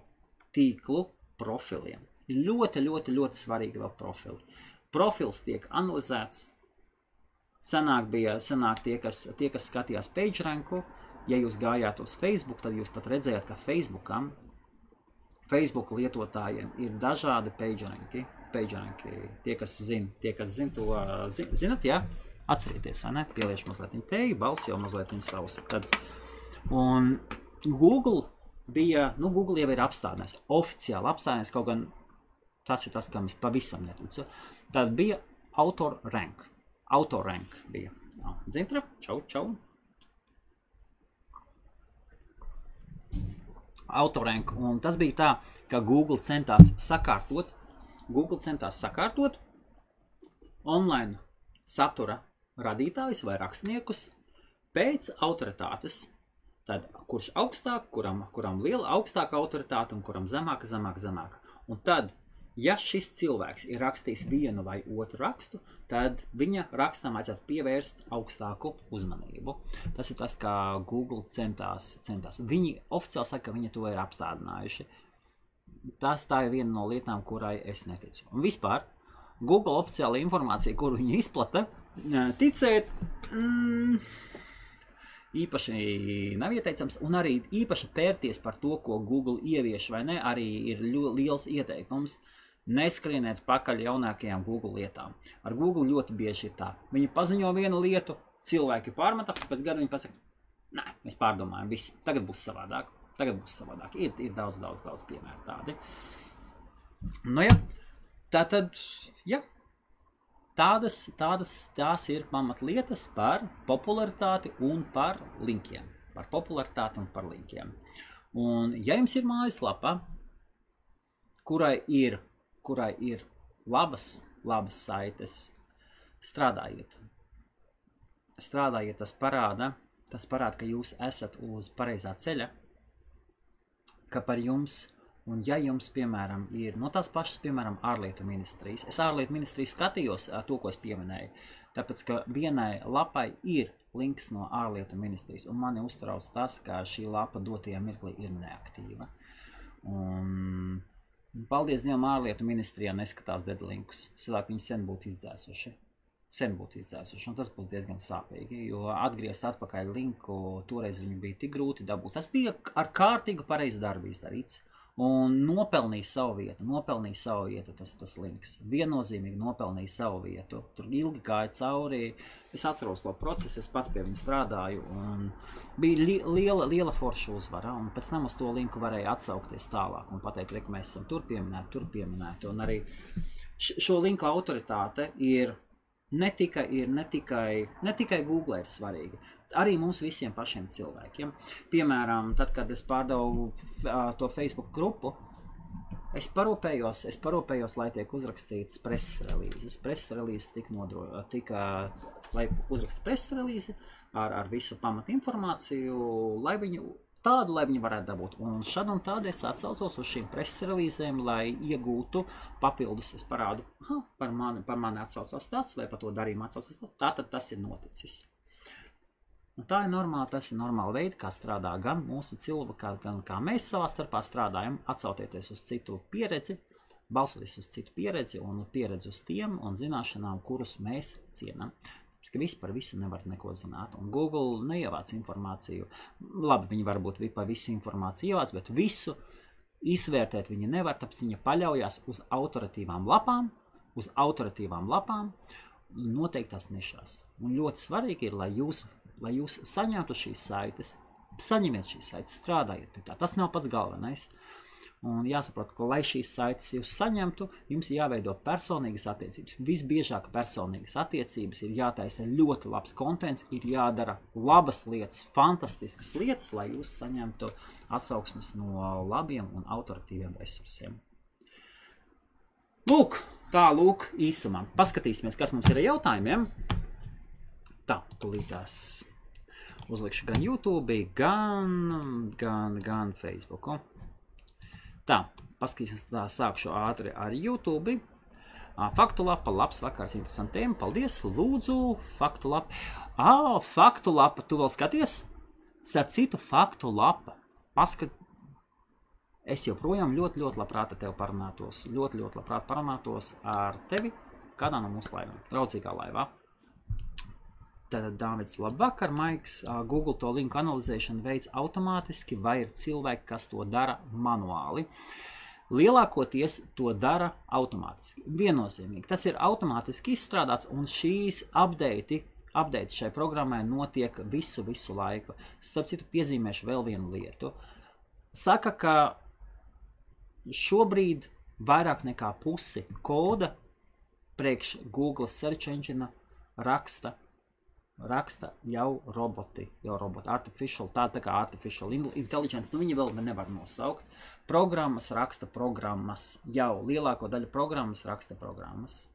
tīklu profiliem. Ļoti, ļoti, ļoti svarīgi vēl profili. Profils tiek analizēts. Senāk bija senāk tie, kas, tie, kas skatījās PageRanku, ja jūs gājāt uz Facebook, tad jūs pat redzējāt, ka Facebookam, Facebook lietotājiem ir dažādi pageranki. pageranki. Tie, kas zina, tie, kas zina to, zin, zinat, jā, atcerieties, vai ne? Pieliešu mazliet teju, balsi jau mazliet sausa. Tad, un Google bija, nu, Google jau ir apstādinājis, oficiāli apstādinājis, kaut gan tas ir tas, kam es pavisam neticu. Tad bija autor rank. Autor rank bija. Zintra, čau, čau. autorank. Un tas bija tā, ka Google centās sakārtot, Google centās sakārtot online satura radītājus vai rakstniekus pēc autoritātes. Tad, kurš augstāk, kuram, kuram liela augstāka autoritāte un kuram zemāka, zemāka, zemāka. Un tad ja šis cilvēks ir rakstījis vienu vai otru rakstu, tad viņa rakstam vajadzētu pievērst augstāku uzmanību. Tas ir tas, kā Google centās. centās. Viņi oficiāli saka, ka viņi to ir apstādinājuši. Tas tā ir viena no lietām, kurai es neticu. Un vispār Google oficiāla informācija, kuru viņi izplata, ticēt. Mm, īpaši nav ieteicams, un arī īpaši pērties par to, ko Google ievieš vai ne, arī ir liels ieteikums. Neskrieniet pakaļ jaunākajām Google lietām. Ar Google ļoti bieži ir tā. Viņi paziņo vienu lietu, cilvēki pārmetas, pēc gada viņi pasaka, nē, mēs pārdomājam, viss, tagad būs savādāk. Tagad būs savādāk. Ir, ir daudz, daudz, daudz piemēru tādi. Nu, ja, tā tad, ja, tādas, tādas tās ir pamatlietas par popularitāti un par linkiem. Par popularitāti un par linkiem. Un, ja jums ir mājaslapa, kurai ir kurai ir labas, labas saites, strādājiet. Strādājiet, tas parāda, tas parāda, ka jūs esat uz pareizā ceļa, ka par jums, un ja jums, piemēram, ir no tās pašas, piemēram, ārlietu ministrijas, es ārlietu ministrijas skatījos to, ko es pieminēju, tāpēc, ka vienai lapai ir links no ārlietu ministrijas, un mani uztrauc tas, ka šī lapa dotajā mirklī ir neaktīva. Un Paldies Dievam, ārlietu ministrijā neskatās deadlinkus. Cilvēki viņi sen būtu izdzēsuši. Sen būtu izdzēsuši, tas būtu diezgan sāpīgi, jo atgriezt atpakaļ linku toreiz viņu bija tik grūti dabūt. Tas bija ar kārtīgu pareizu darbu izdarīts un nopelnīja savu vietu. Nopelnīja savu vietu tas, tas links. Viennozīmīgi nopelnīja savu vietu. Tur ilgi gāja cauri. Es atceros to procesu, es pats pie viņa strādāju. Bija li liela, liela forša uzvara. Un pēc tam uz to linku varēja atsaukties tālāk un pateikt, ka mēs esam tur pieminēti, tur pieminēti. Un arī šo linku autoritāte ir Ne tikai, ir, ne tikai, ne tikai Google ir svarīgi. Arī mums visiem pašiem cilvēkiem. Piemēram, tad, kad es pārdevu to Facebook grupu, es parūpējos, es parūpējos lai tiek uzrakstīts preses relīzes. Preses relīzes tika, nodro, tika lai uzraksta preses relīzi ar, ar visu pamatu informāciju, lai viņu tādu, lai viņi varētu dabūt. Un šad un tād es atsaucos uz šīm preses relīzēm, lai iegūtu papildus. Es parādu, ha, par mani, par mani atsaucās tas, vai par to darījumu atsaucās tas. Tātad tas ir noticis. Un tā ir normāla, tas ir normāla veida, kā strādā gan mūsu cilvēki, gan kā mēs savā starpā strādājam, atsauties uz citu pieredzi, balstoties uz citu pieredzi un pieredzi uz tiem un zināšanām, kurus mēs cienām ka viss par visu nevar neko zināt. Un Google neievāc informāciju. Labi, viņi varbūt par visu informāciju ievāc, bet visu izvērtēt viņi nevar, tāpēc viņi paļaujas uz autoritīvām lapām, uz autoritīvām lapām noteiktās nišās. Un ļoti svarīgi ir, lai jūs, lai jūs saņemtu šīs saites, saņemiet šīs saites, strādājiet pie tā. Tas nav pats galvenais. Uh, Un jāsaprot, ka, lai šīs saites jūs saņemtu, jums ir jāveido personīgas attiecības. Visbiežāk personīgas attiecības ir jātaisa ļoti labs kontents, ir jādara labas lietas, fantastiskas lietas, lai jūs saņemtu atsauksmes no labiem un autoritīviem resursiem. Lūk, tā lūk īsumā. Paskatīsimies, kas mums ir jautājumiem. Tā, tūlītās uzlikšu gan YouTube, gan, gan, gan Facebook. Tā, paskatīsimies, tā sākšu ātri ar YouTube. Faktu lapa, labs vakars, interesanti tēma. Paldies, lūdzu, faktu lapa. Ah, faktu lapa, tu vēl skaties? Starp citu, faktu lapa. Paskat, es joprojām ļoti, ļoti labprāt ar tevi parunātos. Ļoti, ļoti labprāt parunātos ar tevi kādā no mūsu laivām, draudzīgā laivā. Tātad Dāvids, labvakar, Maiks. Google to linku analizēšanu veids automātiski, vai ir cilvēki, kas to dara manuāli? Lielākoties to dara automātiski. Viennozīmīgi. Tas ir automātiski izstrādāts, un šīs update, update šai programmai notiek visu, visu laiku. Starp citu, piezīmēšu vēl vienu lietu. Saka, ka šobrīd vairāk nekā pusi koda priekš Google search engine raksta raksta jau roboti, jau roboti, artificial, tā, tā kā artificial intelligence, nu viņi vēl nevar nosaukt. Programmas raksta programmas, jau lielāko daļu programmas raksta programmas.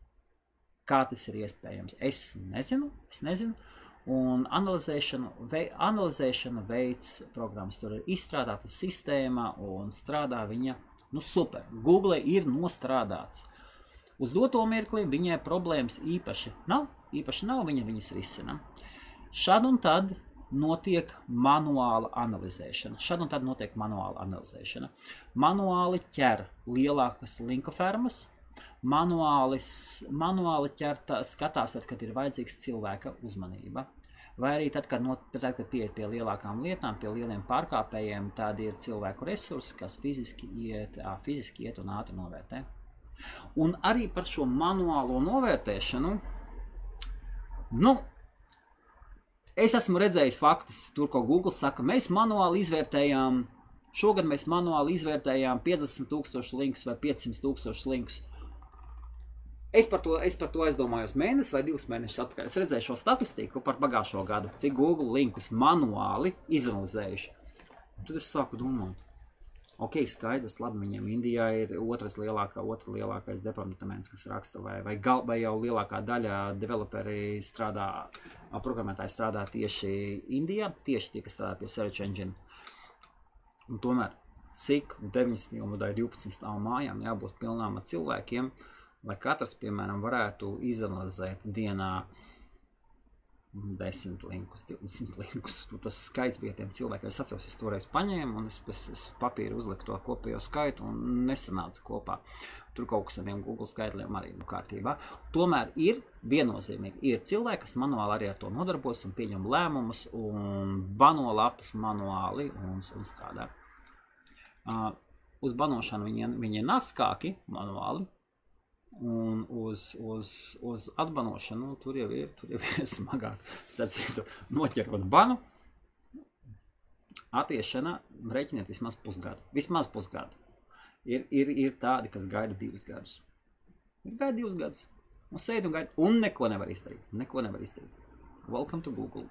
Kā tas ir iespējams? Es nezinu, es nezinu. Un analizēšana, vei, analizēšana veids programmas. Tur ir izstrādāta sistēma un strādā viņa, nu super. Google ir nostrādāts. Uz doto mirkli viņai problēmas īpaši nav, īpaši nav, viņa viņas risina. Šad un tad notiek manuāla analizēšana. Šad un tad notiek manuāla analizēšana. Manuāli ķer lielākas linka fermas, manuālis, manuāli ķer tā, skatās, tad, kad ir vajadzīgs cilvēka uzmanība. Vai arī tad, kad, no, tad, kad pieiet pie lielākām lietām, pie lieliem pārkāpējiem, tad ir cilvēku resursi, kas fiziski iet, fiziski iet un ātri novērtē. Un arī par šo manuālo novērtēšanu, nu, Es esmu redzējis faktus, tur, ko Google saka, mēs manuāli izvērtējām, šogad mēs manuāli izvērtējām 50,000 linkus vai 500,000 linkus. Es par, to, es par to aizdomājos mēnesi vai divus mēnešus atpakaļ. Es redzēju šo statistiku par pagājušo gadu, cik Google linkus manuāli izanalizējuši. Tad es sāku domāt, ok, skaidrs, labi, viņiem Indijā ir otrs lielākā, otra lielākais departaments, kas raksta, vai, vai, gal, vai jau lielākā daļa developeri strādā programmētāji strādā tieši Indijā, tieši tie, kas strādā pie Search Engine. Un tomēr, cik 9 un 12 stāv mājām jābūt pilnām ar cilvēkiem, lai katrs, piemēram, varētu izanalizēt dienā 10 linkus, 20 linkus. Nu, tas skaits bija tiem cilvēkiem. Es atceros, es toreiz paņēmu un es, es, es papīru uzliku to kopējo skaitu un nesanāca kopā. Tur kaut kas ar tiem Google skaitļiem arī nu kārtībā. Tomēr ir viennozīmīgi, ir cilvēki, kas manuāli arī ar to nodarbojas un pieņem lēmumus un bano lapas manuāli un, un strādā. Uh, uz banošanu viņi, viņi ir naskāki manuāli, un uz, uz, uz atbanošanu tur jau ir, tur jau ir smagāk. Starp citu, noķerot banu, atiešana reiķiniet vismaz pusgadu. Vismaz pusgadu. Ir, ir, ir tādi, kas gaida divus gadus. Ir gaida divus gadus. Un sēdi un gaidi, un neko nevar izdarīt. Neko nevar izdarīt. Welcome to Google.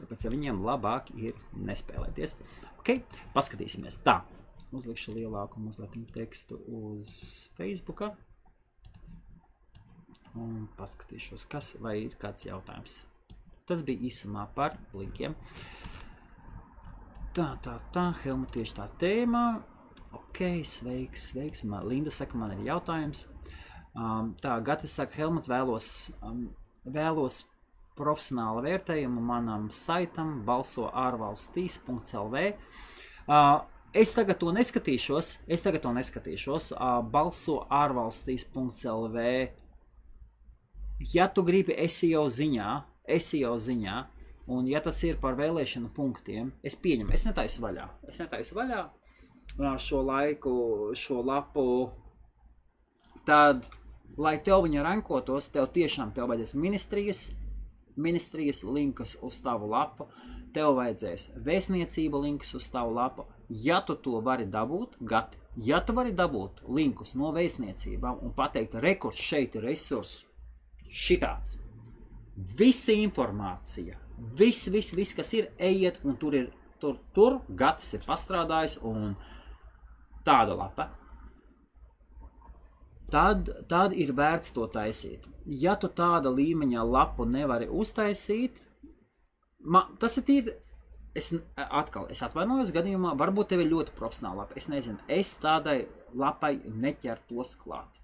Tāpēc ja viņiem labāk ir nespēlēties. Ok, paskatīsimies. Tā, uzlikšu lielāku mazliet tekstu uz Facebook. Un paskatīšos, kas vai ir kāds jautājums. Tas bija īsumā par linkiem. Tā, tā, tā, Helma tieši tā tēma. Ok, sveiks, sveiks. Man, Linda saka, man ir jautājums. Um, tā, Gatis saka, Helmut vēlos, um, vēlos profesionāla vērtējumu manam saitam balso ārvalstīs.lv. Uh, es tagad to neskatīšos, es tagad to neskatīšos. Uh, balso ārvalstīs.lv. Ja tu gribi, jau ziņā, jau ziņā, un ja tas ir par vēlēšanu punktiem, es pieņemu, es netaisu vaļā. Es netaisu vaļā šo laiku, šo lapu, tad, lai tev viņa rankotos, tev tiešām tev vajadzēs ministrijas, ministrijas linkus uz tavu lapu, tev vajadzēs vēstniecību linkus uz tavu lapu. Ja tu to vari dabūt, gati, ja tu vari dabūt linkus no vēstniecībām un pateikt, rekords šeit ir resurss, šitāds. Visa informācija, viss, viss, vis, kas ir, ejiet un tur ir, tur, tur gads ir pastrādājis un tāda lapa tad, tad ir vērts to taisīt. Ja tu tāda līmeņa lapu nevari uztaisīt, man, tas ir tīri. Es atkal es atvainojos, gadījumā varbūt tev ir ļoti profesionāla lapa. Es nezinu, es tādai lapai neķertos klāt.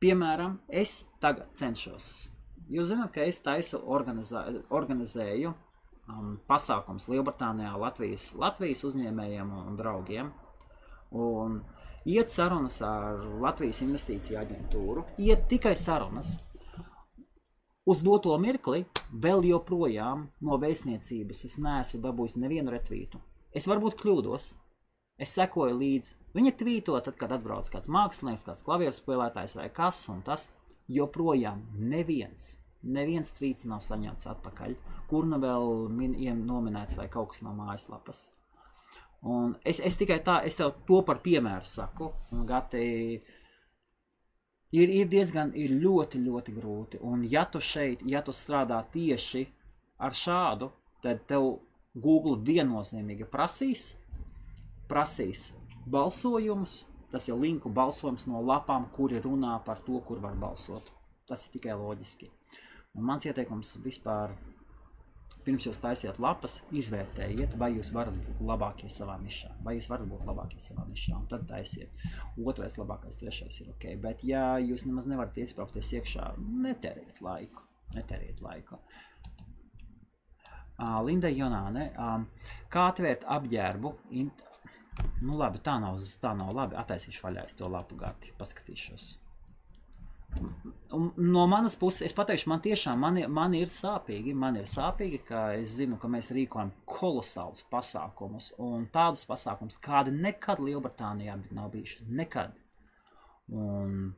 Piemēram, es tagad cenšos. Jūs zināt, ka es taisu organizē, organizēju um, pasākums Lielbritānijā Latvijas, Latvijas uzņēmējiem un draugiem. Un, iet sarunas ar Latvijas investīciju aģentūru, iet tikai sarunas. Uz doto mirkli vēl joprojām no vēstniecības es neesmu dabūjis nevienu retvītu. Es varbūt kļūdos, es sekoju līdzi. Viņa tvīto, tad, kad atbrauc kāds mākslinieks, kāds klavieru spēlētājs vai kas, un tas joprojām neviens, neviens tvīts nav saņemts atpakaļ, kur nu vēl min, nominēts vai kaut kas no mājaslapas. Un es, es tikai tā, es tev to par piemēru saku. Un, gati, ir, ir diezgan, ir ļoti, ļoti grūti. Un ja tu šeit, ja tu strādā tieši ar šādu, tad tev Google viennozīmīgi prasīs, prasīs balsojumus, tas ir linku balsojums no lapām, kuri runā par to, kur var balsot. Tas ir tikai loģiski. Un mans ieteikums vispār pirms jūs taisiet lapas, izvērtējiet, vai jūs varat būt labākie savā nišā, vai jūs varat būt labākie savā nišā, un tad taisiet. Otrais labākais, trešais ir ok, bet ja jūs nemaz nevarat iesprāpties iekšā, netērējiet laiku, netērējiet laiku. Uh, Linda Jonāne, um, kā atvērt apģērbu? Nu labi, tā nav, tā nav labi, attaisīšu vaļā es to lapu gati, paskatīšos. Un no manas puses, es pateikšu, man tiešām man, man ir sāpīgi. Man ir sāpīgi, ka es zinu, ka mēs rīkojam kolosālus pasākumus un tādus pasākumus, kādi nekad Lielbritānijā nav bijuši. Nekad. Un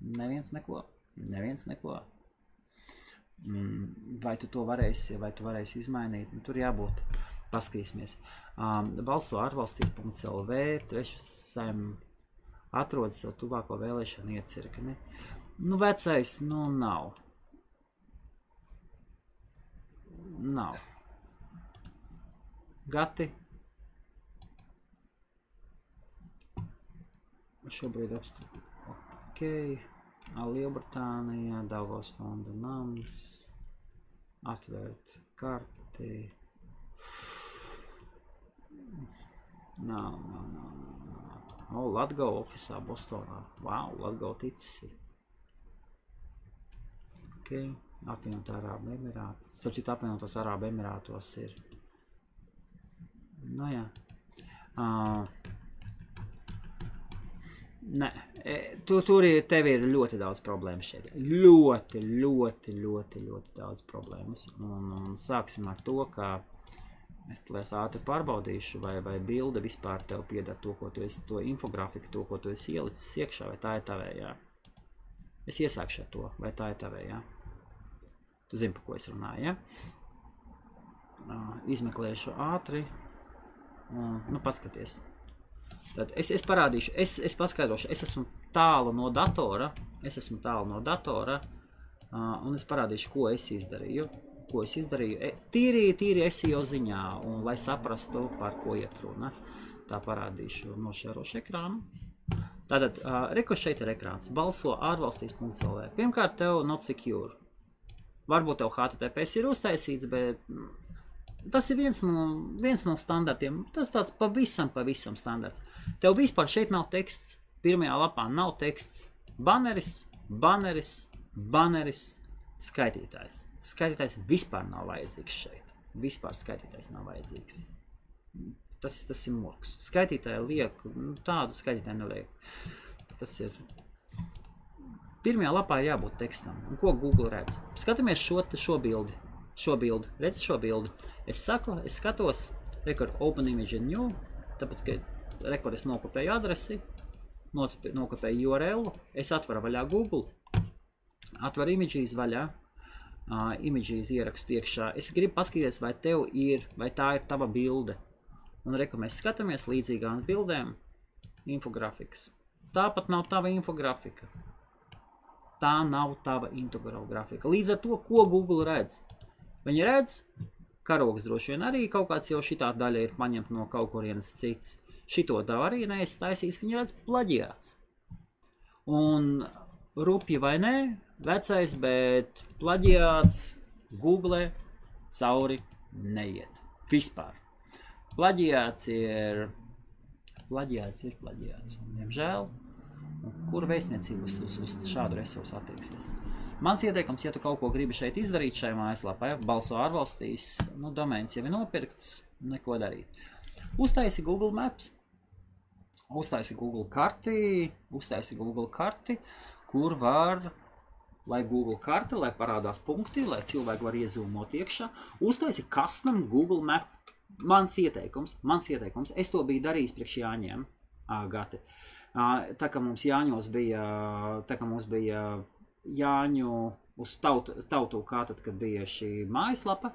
neviens neko. Neviens neko. Vai tu to varēsi, vai tu varēsi izmainīt? Nu, tur jābūt. Paskatīsimies. Um, balso ārvalstīs.lv, trešajam atrodas savu tuvāko vēlēšanu iecirkni. Nu, vecais, nu, nav. Nav. Gati. Šobrīd apstākļi. Ok. Lielbritānijā, Davos fonda nams. Atvērt karti. Nav, nav, nav, nav. O, Latgala ofisā Bostonā. Wow, Latgala ticis ir ok, apvienotā Arābu Emirāti. Starp citu, apvienotos Arābu Emirātos ir. Nu jā. Uh, Nē, tu, tur ir, tev ir ļoti daudz problēmu šeit. Ļoti, ļoti, ļoti, ļoti daudz problēmas. Un, un sāksim ar to, ka es to ātri pārbaudīšu, vai, vai bilde vispār tev pieder to, ko tu esi, to infografiku, to, ko tu esi ielicis iekšā, vai tā ir tavējā. Es iesākšu ar to, vai tā ir tavējā. Tu zini, par ko es runāju. Ja? Izmeklēšu ātri. Nu, paskaties. Tad es, es parādīšu, es, es paskaidrošu, es esmu tālu no datora. Es esmu tālu no datora. Un es parādīšu, ko es izdarīju. Ko es izdarīju? E, tīri, tīri SEO ziņā, un lai saprastu, par ko iet runa. Tā parādīšu nošērošu ekrānu. Tātad, uh, reko šeit ir ekrāns. Balso ārvalstīs.lv. Pirmkārt, tev not secure. Varbūt tev HTTPS ir uztaisīts, bet tas ir viens no, viens no standartiem. Tas tāds pavisam, pavisam standarts. Tev vispār šeit nav teksts. Pirmajā lapā nav teksts. Baneris, baneris, baneris, skaitītājs. Skaitītājs vispār nav vajadzīgs šeit. Vispār skaitītājs nav vajadzīgs. Tas, tas ir murgs. Skaitītāji liek, nu, tādu skaitītāju neliek. Tas ir. Pirmajā lapā ir jābūt tekstam. Un ko Google redz? Skatāmies šo, šo bildi. Šo bildi. Redz šo bildi. Es saku, es skatos, record open image and new, tāpēc, ka record es nokopēju adresi, nokopēju URL, es atveru vaļā Google, atveru images vaļā, uh, images ierakstu iekšā. Es gribu paskatīties, vai tev ir, vai tā ir tava bilde. Un reku mēs skatāmies līdzīgām bildēm, infografikas. Tāpat nav tava infografika. Tā nav tava infografika. Līdz ar to, ko Google redz? Viņi redz, karogs droši vien arī kaut kāds jau šitā daļa ir paņemta no kaut kurienes cits. Šito tā arī neesmu taisījis, viņi redz plaģiāts. Un rupji vai nē, vecais, bet plaģiāts Google cauri neiet. Vispār. Plaģiāts ir, plaģiāts ir plaģiāts. Un, diemžēl, kur vēstniecība uz, uz, uz šādu resursu attieksies? Mans ieteikums, ja tu kaut ko gribi šeit izdarīt šajā mājaslapā, ja balso ārvalstīs, nu, domēns jau ir nopirkts, neko darīt. Uztaisi Google Maps, uztaisi Google karti, uztaisi Google karti, kur var, lai Google karte, lai parādās punkti, lai cilvēki var iezūmot iekšā, uztaisi custom Google Map. Mans ieteikums, mans ieteikums, es to biju darījis priekš Jāņiem, Gati. Tā kā mums Jāņos bija, tā kā mums bija Jāņu uz tautu, tautu kā tad, kad bija šī mājaslapa,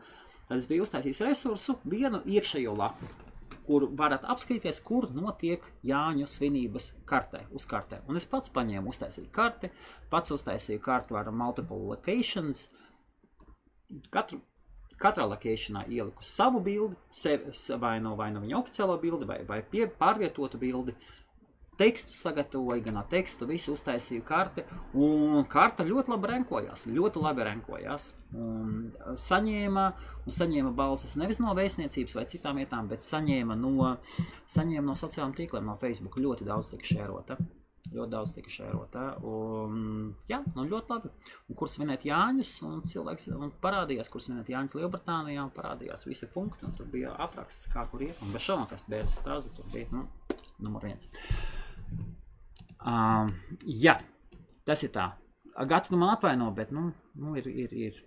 tad es biju uztaisījis resursu vienu iekšējo lapu kur varat apskatīties, kur notiek Jāņu svinības kartē, uz kartē. Un es pats paņēmu, uztaisīju karti, pats uztaisīju kartu ar multiple locations. Katru, katrā locationā ieliku savu bildi, sevi, vai no, vai no viņa oficiālo bildi, vai, vai pie, pārvietotu bildi, tekstu sagatavoju, gan ar tekstu, visu uztaisīju karti, un karta ļoti labi renkojās, ļoti labi renkojās. Un saņēma, un saņēma balsis nevis no vēstniecības vai citām vietām, bet saņēma no, saņēma no sociālajiem tīkliem, no Facebook. Ļoti daudz tika šērota. Ļoti daudz tika šērota. Un, jā, nu ļoti labi. Un kur svinēt Jāņus, un cilvēks un parādījās, kur svinēt Jāņus Lielbritānijā, un parādījās visi punkti, un tur bija apraksts, kā kur iet. Un bez šaubām, kas bija Strasbūrā, tur bija, nu, numur viens. Uh, jā, tas ir tā. Gata nu man apvaino, bet nu, nu ir, ir, ir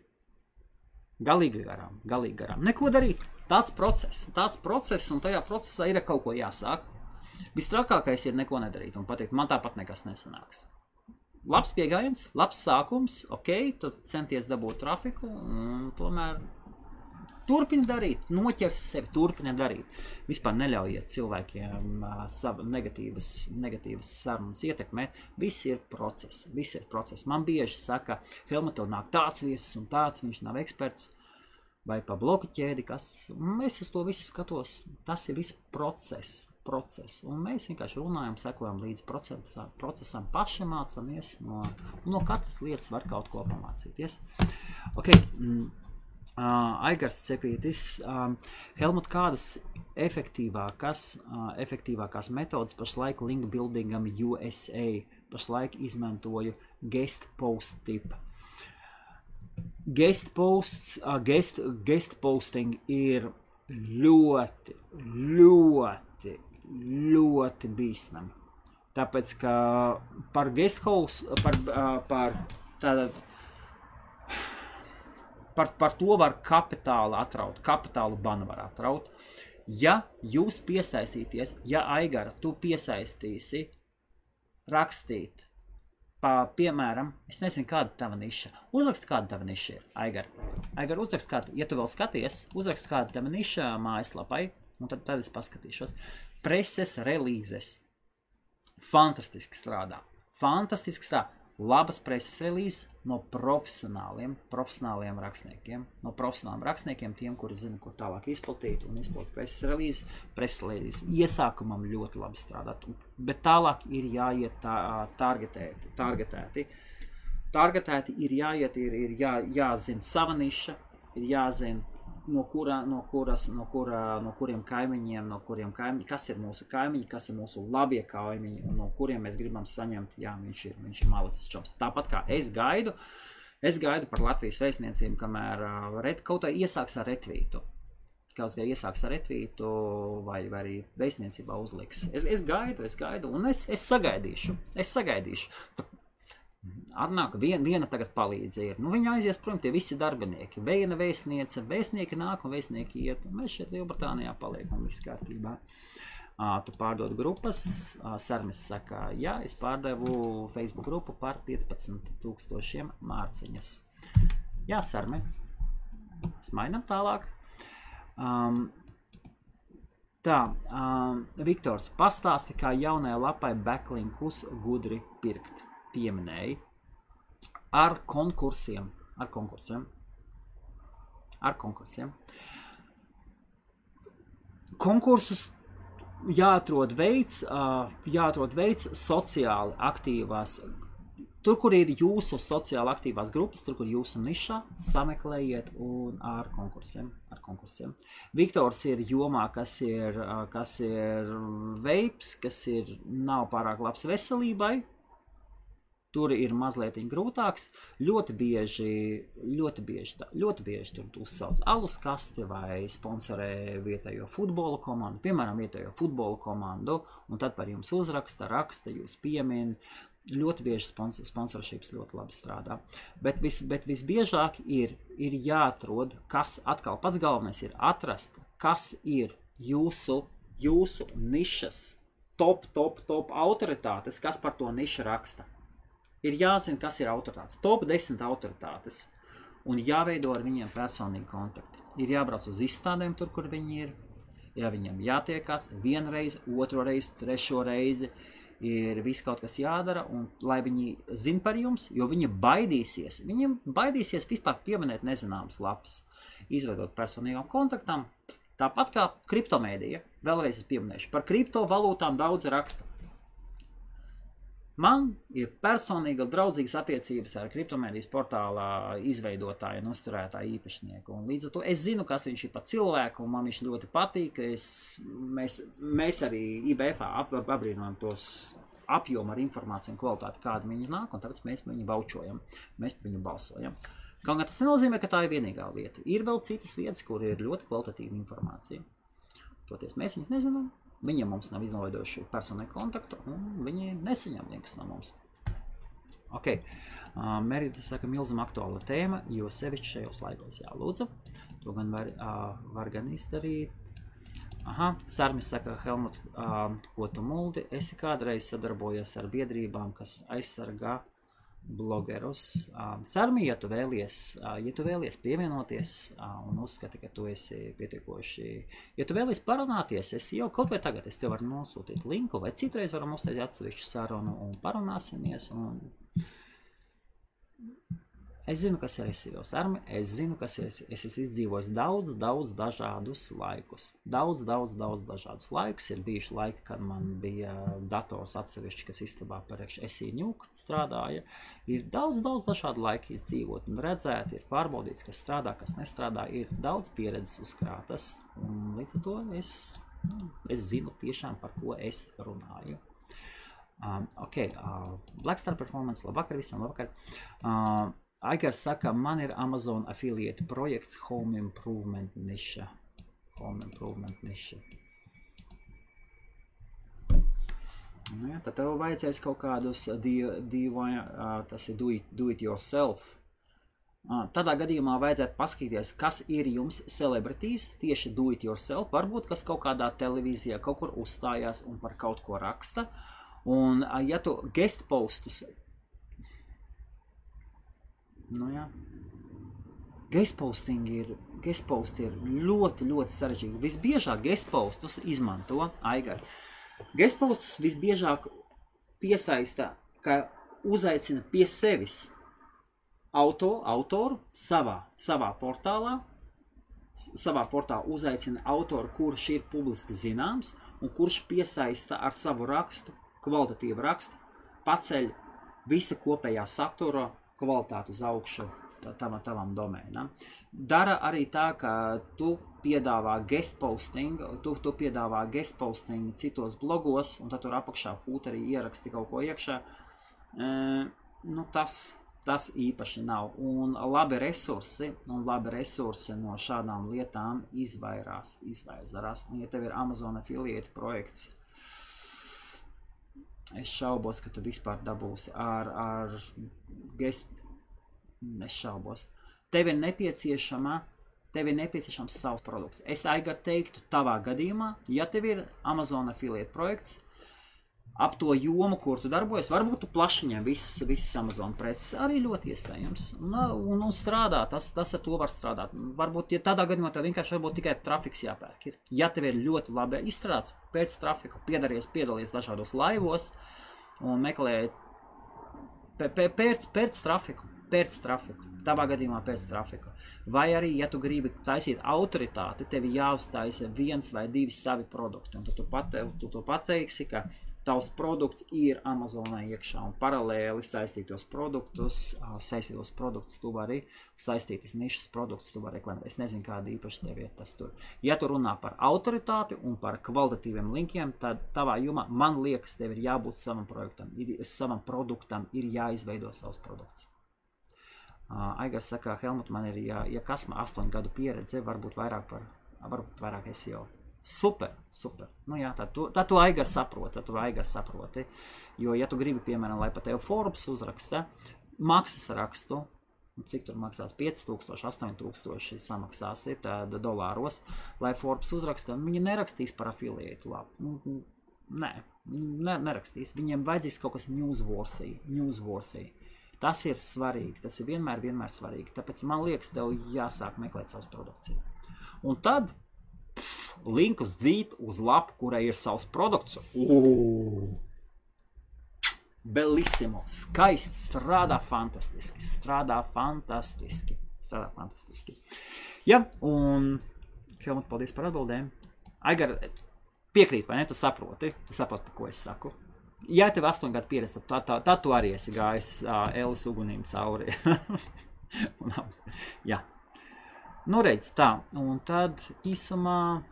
galīgi garām, galīgi garām. Neko darīt. Tāds process, tāds process, un tajā procesā ir kaut ko jāsāk. Visstrakākais ir neko nedarīt un pateikt, man tāpat nekas nesanāks. Labs pieejams, labs sākums, ok, tu centies dabūt trafiku, un tomēr Turpini darīt, noķersi sevi, turpini darīt. Vispār neļaujiet cilvēkiem uh, savu negatīvas, negatīvas sarunas ietekmēt. Viss ir process, viss ir process. Man bieži saka, Helmut, tev nāk tāds viesis un tāds, viņš nav eksperts. Vai pa bloku ķēdi, kas mēs uz to visu skatos. Tas ir viss process, process. Un mēs vienkārši runājam, sekojam līdzi procesam, procesam paši mācāmies. No, no katras lietas var kaut ko pamācīties. Okay. Uh, Aigars Cepītis, um, Helmut, kādas efektīvākas, uh, efektīvākās metodas pašlaik link buildingam USA pašlaik izmantoju guest post tipu. Guest posts, uh, guest, guest posting ir ļoti, ļoti, ļoti bīstami. Tāpēc, ka par guest house, par, uh, par tātad par, par to var kapitālu atraut, kapitālu banu var atraut. Ja jūs piesaistīties, ja Aigara, tu piesaistīsi rakstīt, pa, piemēram, es nezinu, kāda tava niša. Uzrakst, kāda tava niša ir, Aigara. Aigara, uzrakst, kāda, ja tu vēl skaties, uzrakst, kāda tava niša mājaslapai, un tad, tad es paskatīšos. Preses relīzes. Fantastiski strādā. Fantastiski strādā. Labas preses relīzes no profesionāliem, profesionāliem rakstniekiem. No profesionāliem rakstniekiem, tiem, kuri zina, ko tālāk izplatīt un izplatīt preses relīzes. Preses relīzes iesākumam ļoti labi strādāt, bet tālāk ir jāiet tā, targetēti. targetēti. Targetēti ir jāiet, ir, ir jā, jāzina sava niša, ir jāzina no, kura, no, kuras, no, kura, no kuriem kaimiņiem, no kuriem kaimiņi, kas ir mūsu kaimiņi, kas ir mūsu labie kaimiņi un no kuriem mēs gribam saņemt, jā, viņš ir, viņš ir malicis čops. Tāpat kā es gaidu, es gaidu par Latvijas vēstniecību, kamēr uh, ret, kaut kā iesāks ar retvītu. Kaut kā iesāks ar retvītu vai, vai arī vēstniecībā uzliks. Es, es gaidu, es gaidu un es, es sagaidīšu, es sagaidīšu. Atnāk viena, viena tagad palīdzīja. Nu, viņa aizies prom, tie visi darbinieki. Viena vēstniece, vēstnieki nāk un vēstnieki iet. Un mēs šeit Lielbritānijā paliekam viss kārtībā. Uh, tu pārdod grupas, uh, Sarmis saka, jā, es pārdevu Facebook grupu par 15 tūkstošiem mārciņas. Jā, Sarmi, smainam tālāk. Um, tā, um, Viktors, pastāsti, kā jaunajai lapai backlinkus gudri pirkt pieminēja, ar konkursiem, ar konkursiem, ar konkursiem. Konkursus jāatrod veids, jāatrod veids sociāli aktīvās. Tur, kur ir jūsu sociāli aktīvās grupas, tur, kur jūsu nišā, sameklējiet un ar konkursiem. Ar konkursiem. Viktors ir jomā, kas ir, kas ir veips, kas ir nav pārāk labs veselībai, Tur ir mazliet grūtāks. Ļoti bieži, ļoti bieži, ļoti bieži tur uzsauc alus kasti vai sponsorē vietējo futbola komandu, piemēram, vietējo futbola komandu, un tad par jums uzraksta, raksta, jūs piemin. Ļoti bieži sponsor, sponsorships ļoti labi strādā. Bet, vis, bet visbiežāk ir, ir jāatrod, kas atkal pats galvenais ir atrast, kas ir jūsu, jūsu nišas top, top, top autoritātes, kas par to nišu raksta ir jāzina, kas ir autoritātes. Top 10 autoritātes. Un jāveido ar viņiem personīgi kontakti. Ir jābrauc uz izstādēm, tur, kur viņi ir. Ja viņam jātiekās vienreiz, otru reizi, trešo reizi, ir viss kaut kas jādara, un lai viņi zinātu par jums, jo viņi baidīsies. Viņiem baidīsies vispār pieminēt nezināmas lapas, izveidot personīgām kontaktām. Tāpat kā kriptomēdija, vēlreiz es pieminēšu, par kriptovalūtām daudz raksta. Man ir personīga draudzīgas attiecības ar kriptomēdijas portāla izveidotāju un uzturētāju īpašnieku. Un līdz ar to es zinu, kas viņš ir par cilvēku, un man viņš ļoti patīk. Es, mēs, mēs arī IBF ap, apbrīnojam tos apjomu ar informāciju un kvalitāti, kāda viņi nāk, un tāpēc mēs viņu baučojam, mēs par viņu balsojam. Kaut gan tas nenozīmē, ka tā ir vienīgā lieta. Ir vēl citas vietas, kur ir ļoti kvalitatīva informācija. Toties mēs viņus nezinām, Viņi mums nav izveidojuši personīgu kontaktu, un viņi nesaņem linkus no mums. Ok, uh, Merita saka, milzuma aktuāla tēma, jo sevišķi šajos laikos jālūdzu. To gan var, uh, var gan izdarīt. Aha, Sārmis saka, Helmut, uh, ko tu muldi? Esi kādreiz sadarbojies ar biedrībām, kas aizsargā blogerus. Sarmi, ja tu vēlies, ja tu vēlies pievienoties un uzskati, ka tu esi pietiekoši, ja tu vēlies parunāties, es jau kaut vai tagad es tev varu nosūtīt linku, vai citreiz varam uztaisīt atsevišķu sarunu un parunāsimies. Un Es zinu, kas ir SEO armi, es zinu, kas ir SEO. Es esmu izdzīvojis daudz, daudz dažādus laikus. Daudz, daudz, daudz dažādus laikus. Ir bijuši laiki, kad man bija dators atsevišķi, kas istabā par ņūku strādāja. Ir daudz, daudz dažādu laiku izdzīvot un redzēt, ir pārbaudīts, kas strādā, kas nestrādā. Ir daudz pieredzes uzkrātas. Un līdz ar to es, es zinu tiešām, par ko es runāju. Um, ok, uh, Blackstar Performance, labvakar visiem, labvakar. Uh, Aigars saka, man ir Amazon affiliate projekts Home Improvement niša. Home Improvement niša. Nu, ja, tad tev vajadzēs kaut kādus DIY, tas ir do it, do it yourself. Tādā gadījumā vajadzētu paskatīties, kas ir jums celebrities, tieši do it yourself. Varbūt kas kaut kādā televīzijā kaut kur uzstājās un par kaut ko raksta. Un, ja tu guest postus Nu, jā. Gestposting ir, gestpost ir ļoti, ļoti sarežģīti. Visbiežāk gestpostus izmanto Aigara. Gestpostus visbiežāk piesaista, ka uzaicina pie sevis auto, autoru savā, savā portālā, savā portālā uzaicina autoru, kurš ir publiski zināms un kurš piesaista ar savu rakstu, kvalitatīvu rakstu, paceļ visa kopējā satura kvalitāti uz augšu tavam, tavam domēnam. Dara arī tā, ka tu piedāvā guest posting, tu, tu piedāvā guest posting citos blogos, un tad tur apakšā fūterī ieraksti kaut ko iekšā. E, nu, tas, tas īpaši nav. Un labi resursi, un labi resursi no šādām lietām izvairās, izvairās. Un ja tev ir Amazon affiliate projekts, es šaubos, ka tu vispār dabūsi ar, ar guest, es šaubos. Tev ir nepieciešama tev ir nepieciešams savs produkts. Es aigar teiktu, tavā gadījumā, ja tev ir Amazon affiliate projekts, ap to jomu, kur tu darbojies, varbūt tu plašiņā visas, visas Amazon preces arī ļoti iespējams. Un, un, un strādā, tas, tas ar to var strādāt. Varbūt, ja tādā gadījumā tev vienkārši varbūt tikai trafiks jāpērk. Ir. Ja tev ir ļoti labi izstrādāts pēc trafika, piedaries, piedalies dažādos laivos un meklē pēc, pēc trafiku, pēc trafiku, tavā gadījumā pēc trafika. Vai arī, ja tu gribi taisīt autoritāti, tev jāuztaisa viens vai divi savi produkti. Un tu, tu, pate, tu to pateiksi, ka tavs produkts ir Amazonā iekšā un paralēli saistītos produktus, saistītos produktus tu vari saistītas nišas produktus, tu vari reklamēt. Es nezinu, kāda īpaši tev ir tas tur. Ja tu runā par autoritāti un par kvalitatīviem linkiem, tad tavā jomā, man liekas, tev ir jābūt savam projektam, ir, savam produktam, ir jāizveido savs produkts. Aigars saka, Helmut, man ir, ja, ja kas man astoņu gadu pieredze, varbūt vairāk par, varbūt vairāk SEO. Super, super. Nu jā, tad tu, tad tu Aigars saproti, tad tu Aigars saproti. Jo, ja tu gribi, piemēram, lai pat tev Forbes uzraksta maksas rakstu, cik tur maksās 5000, 8000 samaksās tad dolāros, lai Forbes uzraksta, viņi nerakstīs par afiliētu labu. Nu, nē, ne, nerakstīs. Viņiem vajadzīs kaut kas newsworthy, newsworthy. Tas ir svarīgi. Tas ir vienmēr, vienmēr svarīgi. Tāpēc man liekas, tev jāsāk meklēt savus produkciju. Un tad linkus dzīt uz lapu, kurai ir savs produkts. Ugh! Bellissimo, skaisti, strādā fantastiski, strādā fantastiski, strādā fantastiski. Ja, un Helmut, paldies par atbildēm. Aigar, piekrīt, vai ne? Tu saproti, tu saproti, par ko es saku ja tev ir astoņu gadu pieredze, tad, tad, tad tu arī esi gājis uh, Elas ugunīm cauri. un, jā. Nu, redz, tā. Un tad īsumā,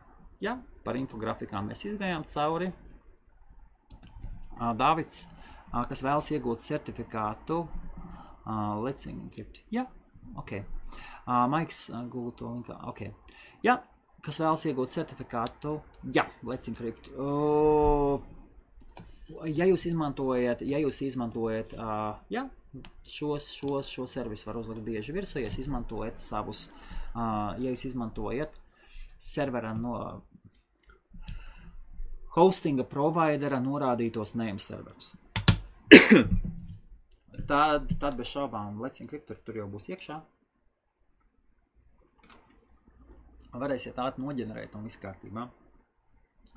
jā, par infografikām mēs izgājām cauri. Uh, Dāvids, uh, kas vēlas iegūt certifikātu, Let's Encrypt. Jā, ok. Uh, Maiks uh, gūtu linkā, ok. Jā, kas vēlas iegūt certifikātu, jā, Let's Encrypt. Uh, ja jūs izmantojat, ja jūs izmantojat uh, ja, šos, šos, šo servisu, var uzlikt bieži virsū, ja jūs izmantojat savus, uh, ja jūs izmantojat servera no hostinga providera norādītos name serverus. tad, tad bez šaubām Let's Encrypt tur, jau būs iekšā. Varēsiet ātri noģenerēt un viss kārtībā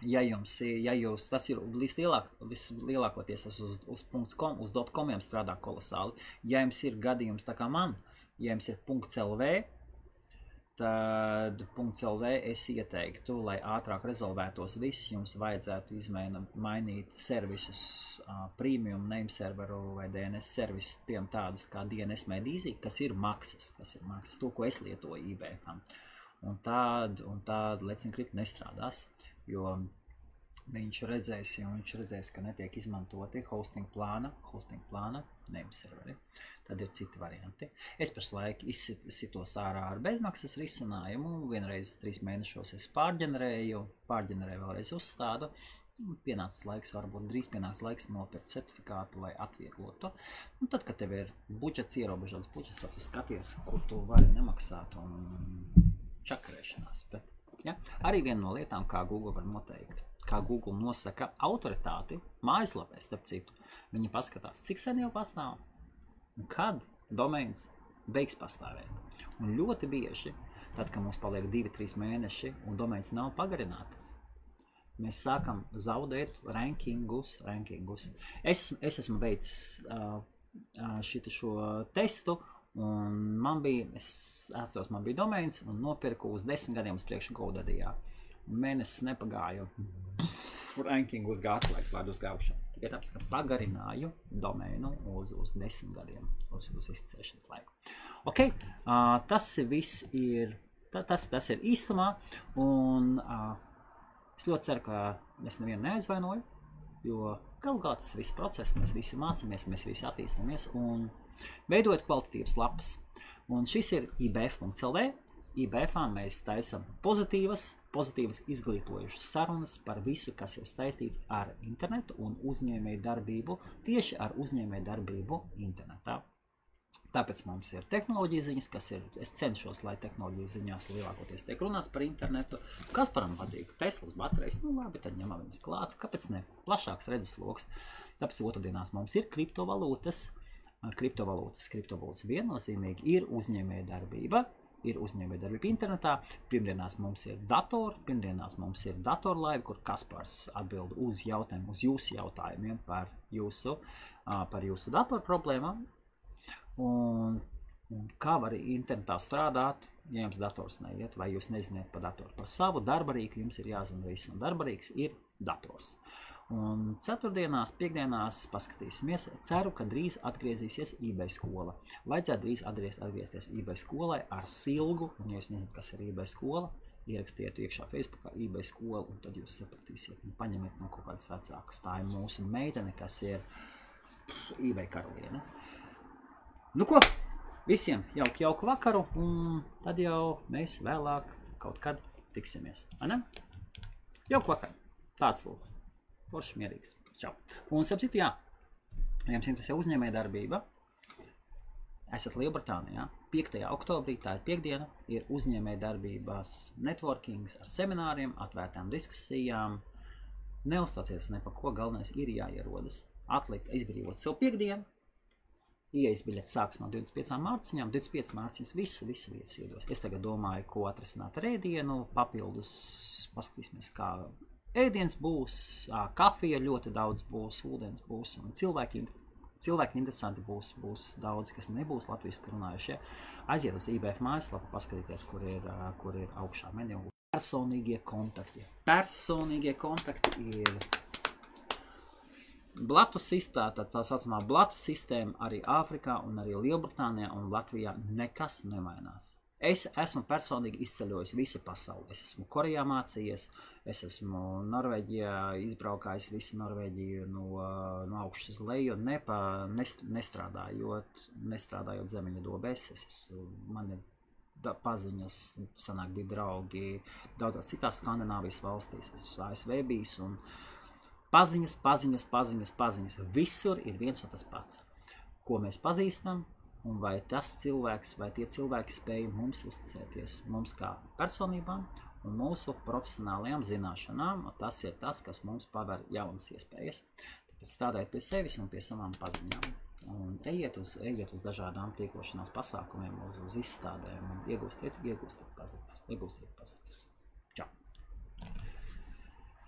ja jums ja jūs, tas ir vislielāk, vislielākoties uz, uz .com, uz .comiem strādā kolosāli. Ja jums ir gadījums tā kā man, ja jums ir .lv, tad .lv es ieteiktu, lai ātrāk rezolvētos viss, jums vajadzētu izmaina, mainīt servisus, uh, premium name serveru vai DNS servisus, piemēram tādus kā DNS medīzī, kas ir maksas, kas ir maksas, to, ko es lietoju eBay-kam. Un tād, un tād Let's Encrypt nestrādās jo viņš redzēs, ja viņš redzēs, ka netiek izmantoti hosting plāna, hosting plāna, nevis serveri. Tad ir citi varianti. Es pašlaik izsitos ārā ar bezmaksas risinājumu. Vienreiz trīs mēnešos es pārģenerēju, pārģenerēju vēlreiz uzstādu. Pienācis laiks, varbūt drīz pienāks laiks nopirkt certifikātu, lai atvieglotu. Un tad, kad tev ir budžets, ierobežots budžets, tad tu skaties, kur tu vari nemaksāt un čakarēšanās. Bet Ja? Arī viena no lietām, kā Google var noteikt, kā Google nosaka autoritāti mājaslapē, starp citu, viņi paskatās, cik sen jau pastāv un kad domains beigs pastāvēt. Un ļoti bieži, tad, kad mums paliek 2-3 mēneši un domains nav pagarinātas, mēs sākam zaudēt rankingus. rankingus. Es, esmu, es esmu veicis uh, šo testu. Un man bija, es atceros, man bija domains un nopirku uz desmit gadiem uz priekšu GoDaddyjā. Mēnesis nepagāja. Ranking uz gāzes laiks vārdu uzgājušanu. Tikai tāpēc, ka pagarināju domēnu uz, uz desmit gadiem, uz, uz izcēšanas laiku. Ok, uh, tas viss ir, ta, tas, tas ir īstumā. Un uh, es ļoti ceru, ka es nevienu neaizvainoju. Jo galu galā tas viss process, mēs visi mācāmies, mēs visi attīstāmies un veidojot kvalitatīvas lapas. Un šis ir IBF.CLV. IBF mēs taisām pozitīvas, pozitīvas izglītojušas sarunas par visu, kas ir saistīts ar internetu un uzņēmēju darbību, tieši ar uzņēmēju darbību internetā. Tāpēc mums ir tehnoloģija ziņas, kas ir. Es cenšos, lai tehnoloģijas ziņās lielākoties tiek runāts par internetu. Kas param patīk? Teslas baterijas, nu labi, tad ņemam viņas klāt. Kāpēc ne? Plašāks redzesloks. Tāpēc otrdienās mums ir kriptovalūtas. Kriptovalūtas, kriptovalūtas viennozīmīgi ir uzņēmēja darbība. Ir uzņēmēja darbība internetā. Pirmdienās mums ir datori, pirmdienās mums ir datorlaiva, kur Kaspars atbild uz jautājumu, uz jūsu jautājumiem par jūsu, par jūsu datoru problēmām Un, un kā var internetā strādāt, ja jums dators neiet, vai jūs nezināt par datoru. Par savu darba rīku jums ir jāzina viss, un darba rīks ir dators. Un ceturtdienās, piekdienās paskatīsimies. Ceru, ka drīz atgriezīsies eBay skola. Vajadzētu drīz atgriezt, atgriezties eBay skolai ar silgu. Un, ja jūs nezināt, kas ir eBay skola, ierakstiet iekšā Facebookā eBay skola, un tad jūs sapratīsiet. Un paņemiet no kaut kādas vecākas. Tā ir mūsu meitene, kas ir eBay karaliene. Nu, ko? Visiem jauku, jauku vakaru, un tad jau mēs vēlāk kaut kad tiksimies. Jauku vakaru. Tāds lūk. Forši mierīgs. Čau. Un, ap citu, jā, ja jums interesē uzņēmē darbība, esat Lielbritānijā, 5. oktobrī, tā ir piekdiena, ir uzņēmē darbībās networkings ar semināriem, atvērtām diskusijām. Neuzstāties ne par ko, galvenais ir jāierodas. Atlikt, izbrīvot sev piekdienu, Ielas biļetes sāks no 25 mārciņām, 25 mārciņas visu, visu vietas iedos. Es tagad domāju, ko atrisināt ar ēdienu, papildus, paskatīsimies, kā ēdiens būs, kafija ļoti daudz būs, ūdens būs un cilvēki, cilvēki interesanti būs, būs daudz, kas nebūs latviski runājušie. Aiziet uz IBF mājaslapu, paskatīties, kur ir, kur ir augšā menu. Personīgie kontakti. Personīgie kontakti ir Blatu sistēma, tā, tā saucamā blatu sistēma arī Āfrikā un arī Lielbritānijā un Latvijā nekas nemainās. Es esmu personīgi izceļojis visu pasauli. Es esmu Korejā mācījies, es esmu Norvēģijā izbraukājis visu Norvēģiju no, no augšas uz leju, nepa, nest, nestrādājot, nestrādājot zemeņa dobēs. Es esmu, man ir da, paziņas, sanāk bija draugi daudzās citās Skandināvijas valstīs. Es esmu ASV bijis un Paziņas, paziņas, paziņas, paziņas. Visur ir viens un tas pats. Ko mēs pazīstam, un vai tas cilvēks, vai tie cilvēki spēj mums uzticēties, mums kā personībām un mūsu profesionālajām zināšanām. Tas ir tas, kas mums paver jaunas iespējas. Tāpēc strādājiet pie sevis un pie savām paziņām. Un ejiet uz, ejiet uz dažādām tīklošanās pasākumiem, uz, uz izstādēm un iegūstiet, iegūstiet paziņas. Iegūstiet paziņas.